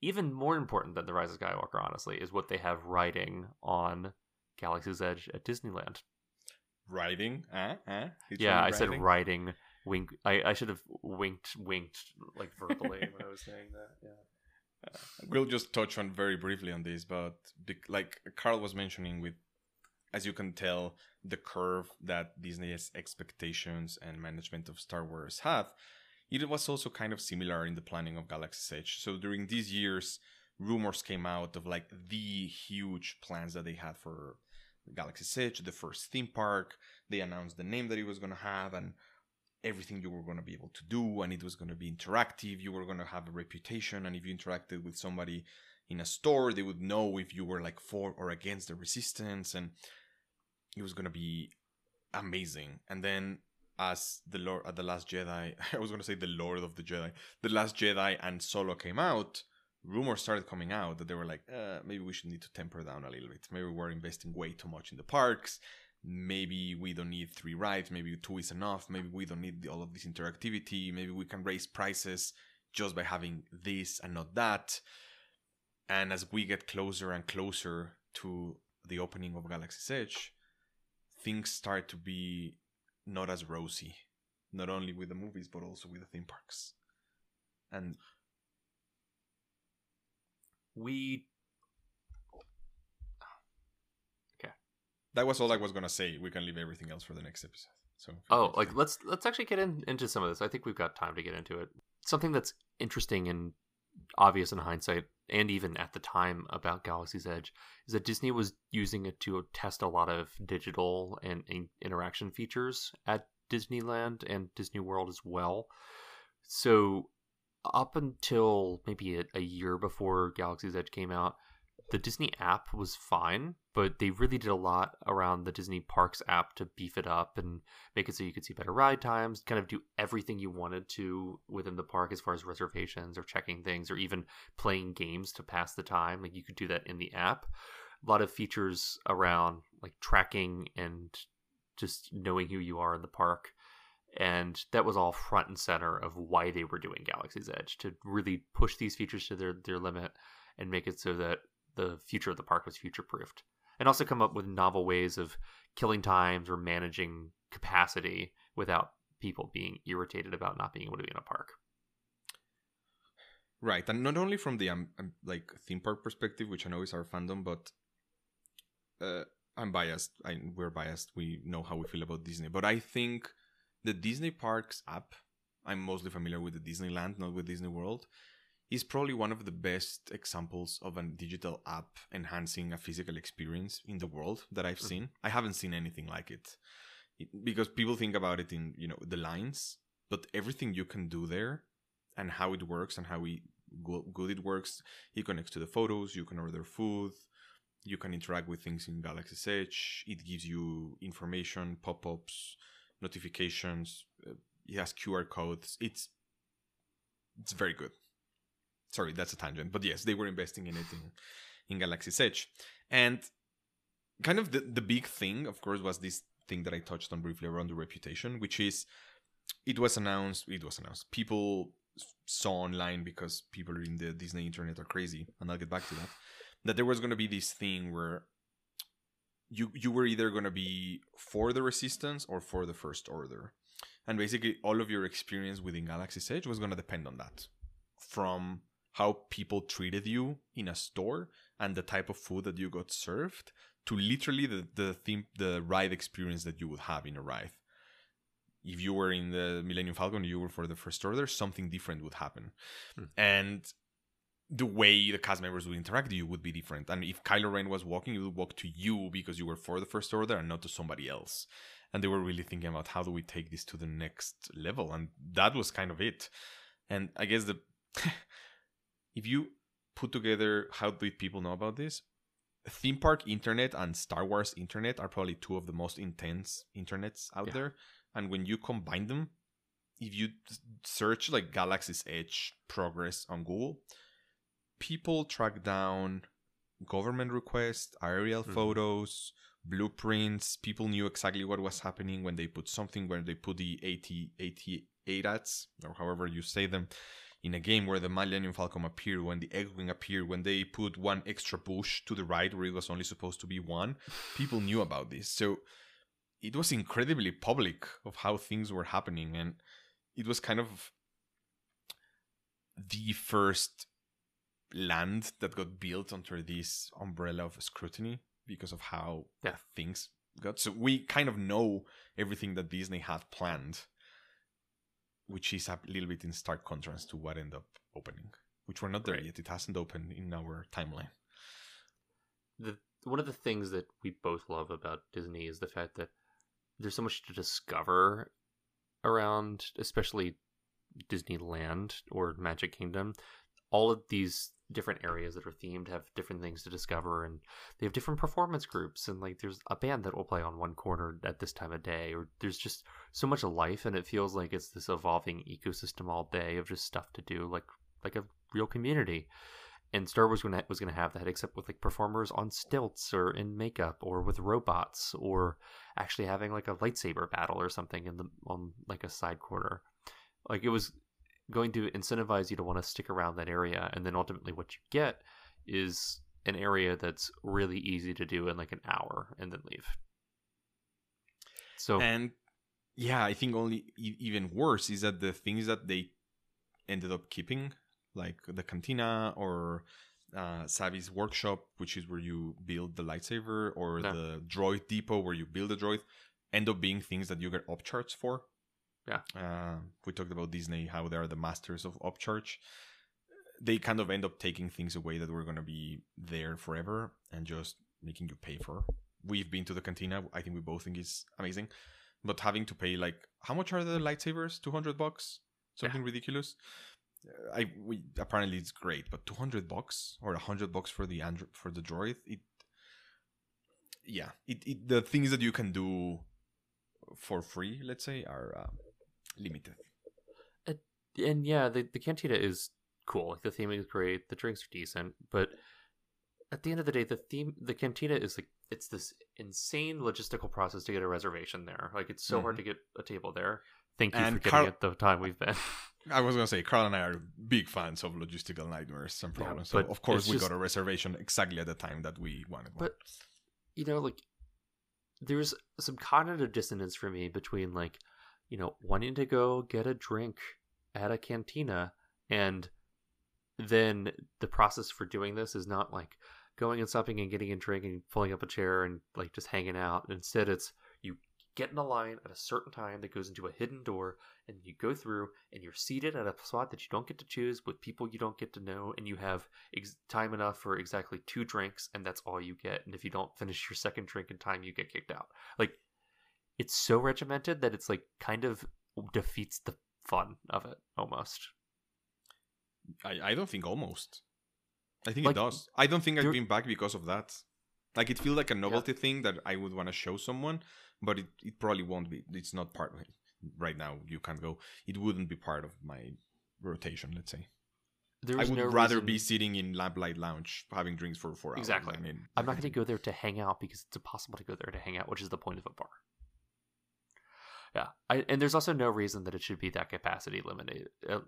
even more important than the Rise of Skywalker, honestly, is what they have riding on Galaxy's Edge at Disneyland. Riding? Uh, uh, yeah, I said riding. Wink. I, I should have winked, winked like verbally when I was [laughs] saying that. Yeah. Uh, we'll just touch on very briefly on this, but like Carl was mentioning, with as you can tell, the curve that Disney's expectations and management of Star Wars have, it was also kind of similar in the planning of Galaxy's Edge. So during these years, rumors came out of like the huge plans that they had for Galaxy's Edge, the first theme park. They announced the name that it was going to have and everything you were going to be able to do, and it was going to be interactive. You were going to have a reputation, and if you interacted with somebody in a store, they would know if you were like for or against the resistance, and it was going to be amazing. And then as the Lord at the Last Jedi, [laughs] I was going to say the Lord of the Jedi, the Last Jedi and Solo came out, rumors started coming out that they were like, uh, maybe we should need to temper down a little bit. Maybe we're investing way too much in the parks. Maybe we don't need three rides. Maybe two is enough. Maybe we don't need all of this interactivity. Maybe we can raise prices just by having this and not that. And as we get closer and closer to the opening of Galaxy's Edge, things start to be not as rosy, not only with the movies but also with the theme parks. And we okay. That was all I was gonna say. We can leave everything else for the next episode. So oh, like let's let's actually get in, into some of this. I think we've got time to get into it. Something that's interesting and obvious in hindsight, and even at the time about Galaxy's Edge, is that Disney was using it to test a lot of digital and, and interaction features at Disneyland and Disney World as well. So up until maybe a, a, year before Galaxy's Edge came out, the Disney app was fine, but they really did a lot around the Disney Parks app to beef it up and make it so you could see better ride times, kind of do everything you wanted to within the park as far as reservations or checking things or even playing games to pass the time. Like you could do that in the app. A lot of features around like tracking and just knowing who you are in the park and that was all front and center of why they were doing Galaxy's Edge to really push these features to their their limit and make it so that the future of the park was future proofed, and also come up with novel ways of killing times or managing capacity without people being irritated about not being able to be in a park. Right, and not only from the um, um, like theme park perspective, which I know is our fandom, but uh, I'm biased. I, we're biased. We know how we feel about Disney, but I think the Disney Parks app, I'm mostly familiar with the Disneyland, not with Disney World, is probably one of the best examples of a digital app enhancing a physical experience in the world that I've mm-hmm. seen. I haven't seen anything like it. it. Because people think about it in, you know, the lines, but everything you can do there and how it works and how we good it works, it connects to the photos, you can order food, you can interact with things in Galaxy Edge, it gives you information, pop-ups, notifications. Uh, it has QR codes. It's it's very good. Sorry, that's a tangent, but yes, they were investing in it in, in Galaxy's Edge, and kind of the the big thing, of course, was this thing that I touched on briefly around the reputation, which is it was announced. It was announced. People saw online because people in the Disney internet are crazy, and I'll get back to that. That there was going to be this thing where you you were either going to be for the resistance or for the first order and basically all of your experience within galaxy's edge was going to depend on that from how people treated you in a store and the type of food that you got served to literally the the theme the ride experience that you would have in a ride if you were in the millennium falcon you were for the first order something different would happen hmm. and the way the cast members would interact with you would be different. And if Kylo Ren was walking, he would walk to you because you were for the First Order and not to somebody else. And they were really thinking about how do we take this to the next level, and that was kind of it. And I guess the [laughs] if you put together how did people know about this, theme park internet and Star Wars internet are probably two of the most intense internets out yeah. there. And when you combine them, if you search like Galaxy's Edge progress on Google, people track down government requests, aerial mm-hmm. photos, blueprints. People knew exactly what was happening when they put something where they put the 80, 88 ads, or however you say them, in a game where the Millennium Falcon appeared, when the X-Wing appeared, when they put one extra bush to the right where it was only supposed to be one. [sighs] People knew about this. So it was incredibly public of how things were happening. And it was kind of the first land that got built under this umbrella of scrutiny because of how Yeah. things got. So we kind of know everything that Disney had planned, which is a little bit in stark contrast to what ended up opening, which we're not there Right. yet. It hasn't opened in our timeline. the one of the things that we both love about Disney is the fact that there's so much to discover around, especially Disneyland or Magic Kingdom. All of these different areas that are themed have different things to discover, and they have different performance groups. And like, there's a band that will play on one corner at this time of day, or there's just so much life, and it feels like it's this evolving ecosystem all day of just stuff to do, like like a real community and Star Wars was going to have that, except with like performers on stilts or in makeup or with robots or actually having like a lightsaber battle or something in the on like a side corner. Like it was going to incentivize you to want to stick around that area, and then ultimately what you get is an area that's really easy to do in like an hour and then leave. So And yeah, I think only e- even worse is that the things that they ended up keeping, like the cantina or uh, Savi's workshop, which is where you build the lightsaber, or Yeah. the droid depot where you build the droid, end up being things that you get upcharged for. Yeah. Uh, we talked about Disney, how they are the masters of upcharge. They kind of end up taking things away that were going to be there forever and just making you pay for. We've been to the cantina. I think we both think it's amazing, but having to pay like how much are the lightsabers? Two hundred bucks, something ridiculous. Uh, I we apparently it's great, but two hundred bucks or hundred bucks for the andro- for the droid. It yeah, it, it the things that you can do for free, let's say, are uh, limited. and yeah, the the cantina is cool. Like the theming is great, the drinks are decent, but at the end of the day, the theme, the cantina is like it's this insane logistical process to get a reservation there. Like it's so hard mm-hmm. to get a table there. Thank you And for getting Carl- it the time we've been. [laughs] I was gonna say, Carl and I are big fans of logistical nightmares and Yeah, problems. so of course we just- got a reservation exactly at the time that we wanted one. But you know, like there's some cognitive dissonance for me between like, you know, wanting to go get a drink at a cantina and then the process for doing this is not like going and stopping and getting a drink and pulling up a chair and like just hanging out. Instead, it's you get in a line at a certain time that goes into a hidden door and you go through and you're seated at a spot that you don't get to choose with people you don't get to know and you have ex- time enough for exactly two drinks and that's all you get and if you don't finish your second drink in time you get kicked out like it's so regimented that it's like kind of defeats the fun of it almost I, I don't think almost. I think Like, it does. I don't think I've been back because of that. Like it feels like a novelty thing that I would want to show someone, but it, it probably won't be. It's not part of it. Right now, you can't go. It wouldn't be part of my rotation, let's say. there I would no rather reason- be sitting in Lamplight Lounge having drinks for four hours. Exactly. I mean, I'm not going [laughs] to go there to hang out because it's impossible to go there to hang out, which is the point of a bar. Yeah, I, and there's also no reason that it should be that capacity limited. Uh,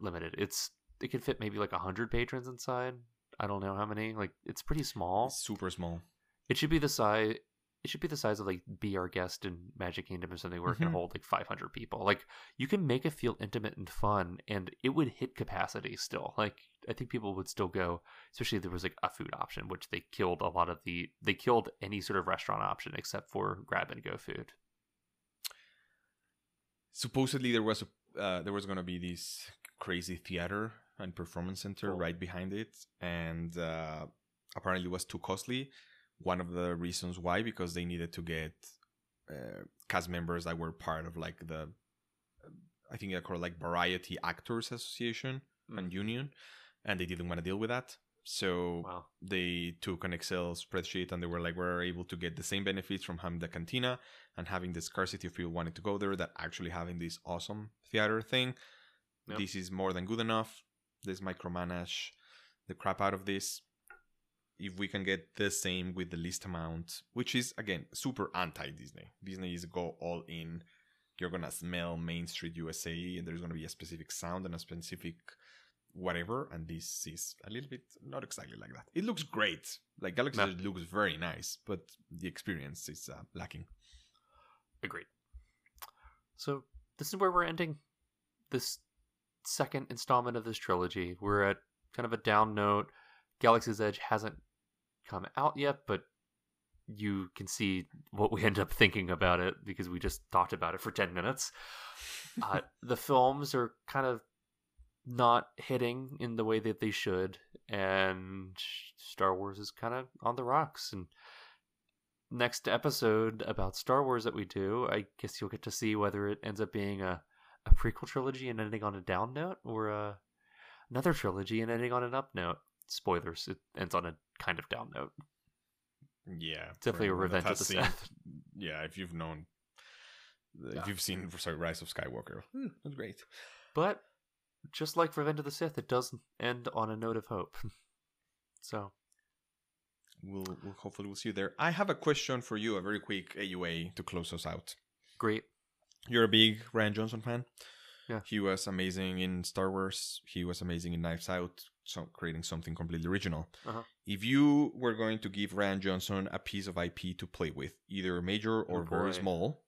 limited. It's it can fit maybe like hundred patrons inside. I don't know how many. Like it's pretty small. It's super small. It should be the size. It should be the size of like Be Our Guest in Magic Kingdom or something where it can Mhm. hold like 500 people. Like you can make it feel intimate and fun, and it would hit capacity still. Like I think people would still go, especially if there was like a food option, which they killed a lot of the. They killed any sort of restaurant option except for grab and go food. Supposedly there was a uh, there was gonna be this crazy theater and performance center Cool. right behind it, and uh, apparently it was too costly. One of the reasons why because they needed to get uh, cast members that were part of like the I think they call like Variety Actors Association and Union, and they didn't want to deal with that. So Wow. they took an Excel spreadsheet and they were like, we're able to get the same benefits from having the cantina and having the scarcity of people wanting to go there, that actually having this awesome theater thing. Yep. This is more than good enough. Let's micromanage the crap out of this. if we can get the same with the least amount, which is again super anti Disney. Disney is go all in. You're gonna smell Main Street USA, and there's gonna be a specific sound and a specific whatever. And this is a little bit not exactly like that. It looks great. Like Galaxy No. Edge looks very nice, but the experience is uh, lacking. Agreed. So this is where we're ending this second installment of this trilogy. We're at kind of a down note. Galaxy's Edge hasn't come out yet, but you can see what we [laughs] end up thinking about it because we just talked about it for 10 minutes. Uh, [laughs] the films are kind of not hitting in the way that they should, and Star Wars is kind of on the rocks. And next episode about Star Wars that we do, I guess you'll get to see whether it ends up being a, a prequel trilogy and ending on a down note, or a, another trilogy and ending on an up note. Spoilers, it ends on a kind of down note. Yeah, Definitely a for anyone that Revenge of the seen- Sith. [laughs] Yeah, if you've known, if Yeah. you've seen sorry Rise of Skywalker, hmm, that's great. But just like Revenge of the Sith, it does end on a note of hope. [laughs] so We'll, we'll hopefully we'll see you there. I have a question for you, a very quick AUA to close us out. great. You're a big Rian Johnson fan. Yeah. He was amazing in Star Wars. He was amazing in Knives Out, so creating something completely original. Uh-huh. If you were going to give Rian Johnson a piece of IP to play with, either major or Oh, very small,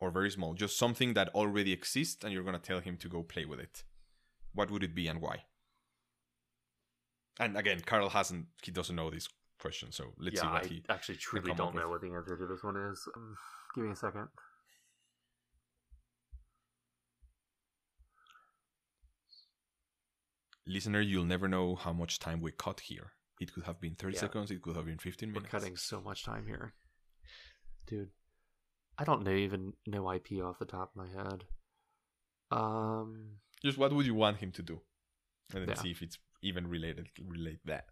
or very small, just something that already exists, and you're going to tell him to go play with it, what would it be and why? And again, Carl hasn't, he doesn't know this question, so let's yeah, see what I he. actually truly don't know what the answer to this one is. Um, give me a second. Listener, you'll never know how much time we cut here. It could have been 30 Yeah. seconds, it could have been 15 We're minutes. cutting so much time here, dude. I don't know, even know IP off the top of my head. Um, Just what would you want him to do? And then Yeah. see if it's even related, relate that.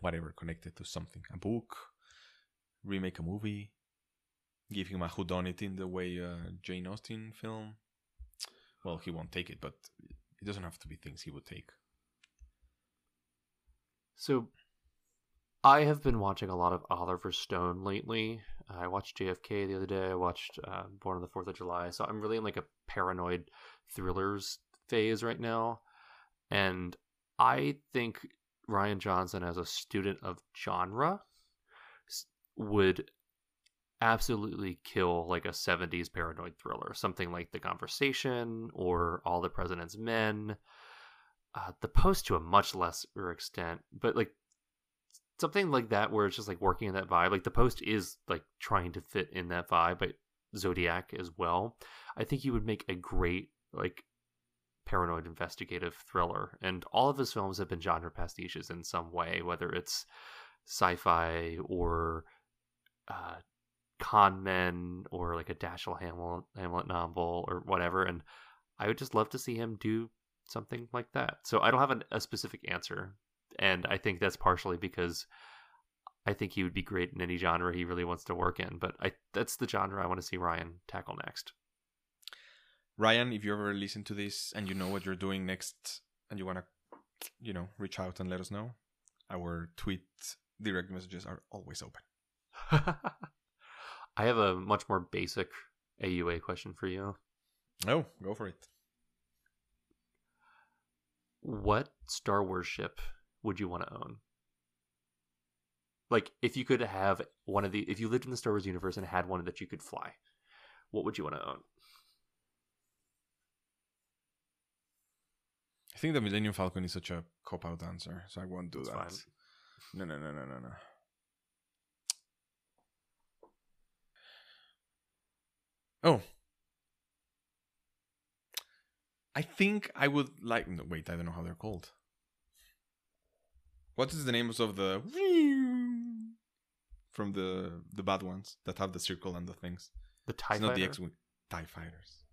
Whatever, connected to something. A book, remake a movie, give him a whodunit in the way uh, Jane Austen film. Well, he won't take it, but it doesn't have to be things he would take. so I have been watching a lot of Oliver Stone lately. I watched JFK the other day. I watched uh, Born on the Fourth of July. So I'm really in like a paranoid thrillers phase right now, and I think Rian Johnson, as a student of genre, would absolutely kill like a 70s paranoid thriller something like the conversation or all the president's men. Uh, the post to a much lesser extent but like something like that where it's just like working in that vibe like the post is like trying to fit in that vibe but zodiac as well. I think he would make a great like paranoid investigative thriller and all of his films have been genre pastiches in some way whether it's sci-fi or uh con men or like a Dashiell Hammett, Hammett novel or whatever. And I would just love to see him do something like that. So I don't have an, a specific answer. And I think that's partially because I think he would be great in any genre he really wants to work in. But I that's the genre I want to see Rian tackle next. Rian, if you ever listen to this and you know what you're doing next and you want to, you know, reach out and let us know, our tweet direct messages are always open. [laughs] I have a much more basic AUA question for you. Oh, go for it. What Star Wars ship would you want to own? Like, if you could have one of the, if you lived in the Star Wars universe and had one that you could fly, what would you want to own? Think the Millennium Falcon is such a cop out answer, so I won't do that. fine. No, no, no, no, no, no. Oh. I think I would like. No, wait, I don't know how they're called. What is the names of the from the the bad ones that have the circle and the things? The Tie it's not the X-wing. Tie fighters.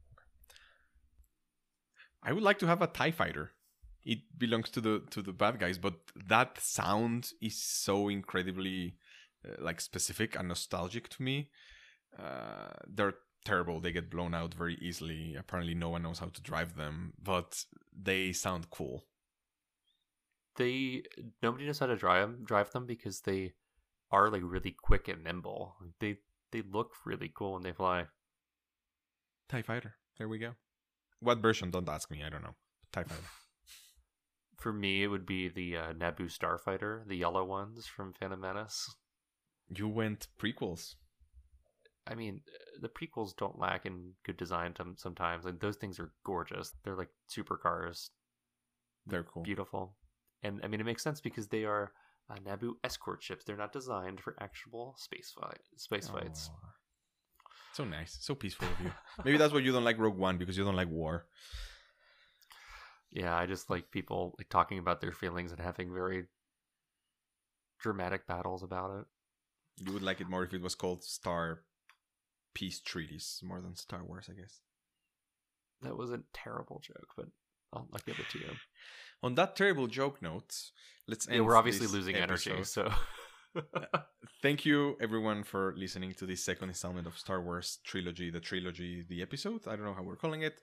I would like to have a Tie fighter. It belongs to the to the bad guys, but that sound is so incredibly uh, like specific and nostalgic to me. Uh, they're terrible. They get blown out very easily. Apparently, no one knows how to drive them, but they sound cool. they nobody knows how to drive drive them because they are like really quick and nimble. They they look really cool when they fly. TIE Fighter. There we go. What version? Don't ask me. I don't know. TIE Fighter. [laughs] For me, it would be the uh, Naboo Starfighter, the yellow ones from Phantom Menace. You went prequels. I mean, the prequels don't lack in good design sometimes, and those things are gorgeous. They're like supercars, They're cool. beautiful, and I mean it makes sense because they are uh, Naboo escort ships. They're not designed for actual space fight space fights. So nice. So peaceful of you. [laughs] Maybe that's why you don't like Rogue One because you don't like war. Yeah, I just like people like talking about their feelings and having very dramatic battles about it. You would like it more if it was called Star Peace Treaties more than Star Wars, I guess. That was a terrible joke, but I'll, I'll give it to you. [sighs] On that terrible joke note, let's end. Yeah, we're obviously losing energy, so uh, Thank you, everyone, for listening to this second installment of Star Wars Trilogy, the trilogy, the episode. I don't know how we're calling it.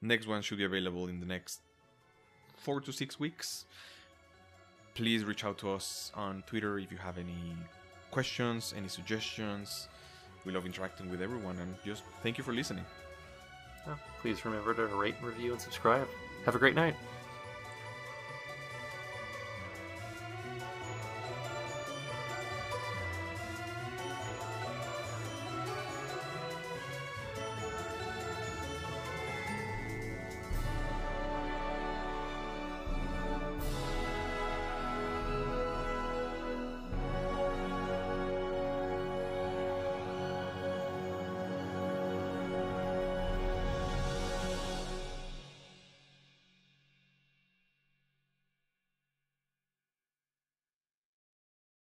Next one should be available in the next four to six weeks. Please reach out to us on Twitter if you have any questions, any suggestions. We love interacting with everyone, and just thank you for listening. Please remember to rate, review, and subscribe. Have a great night.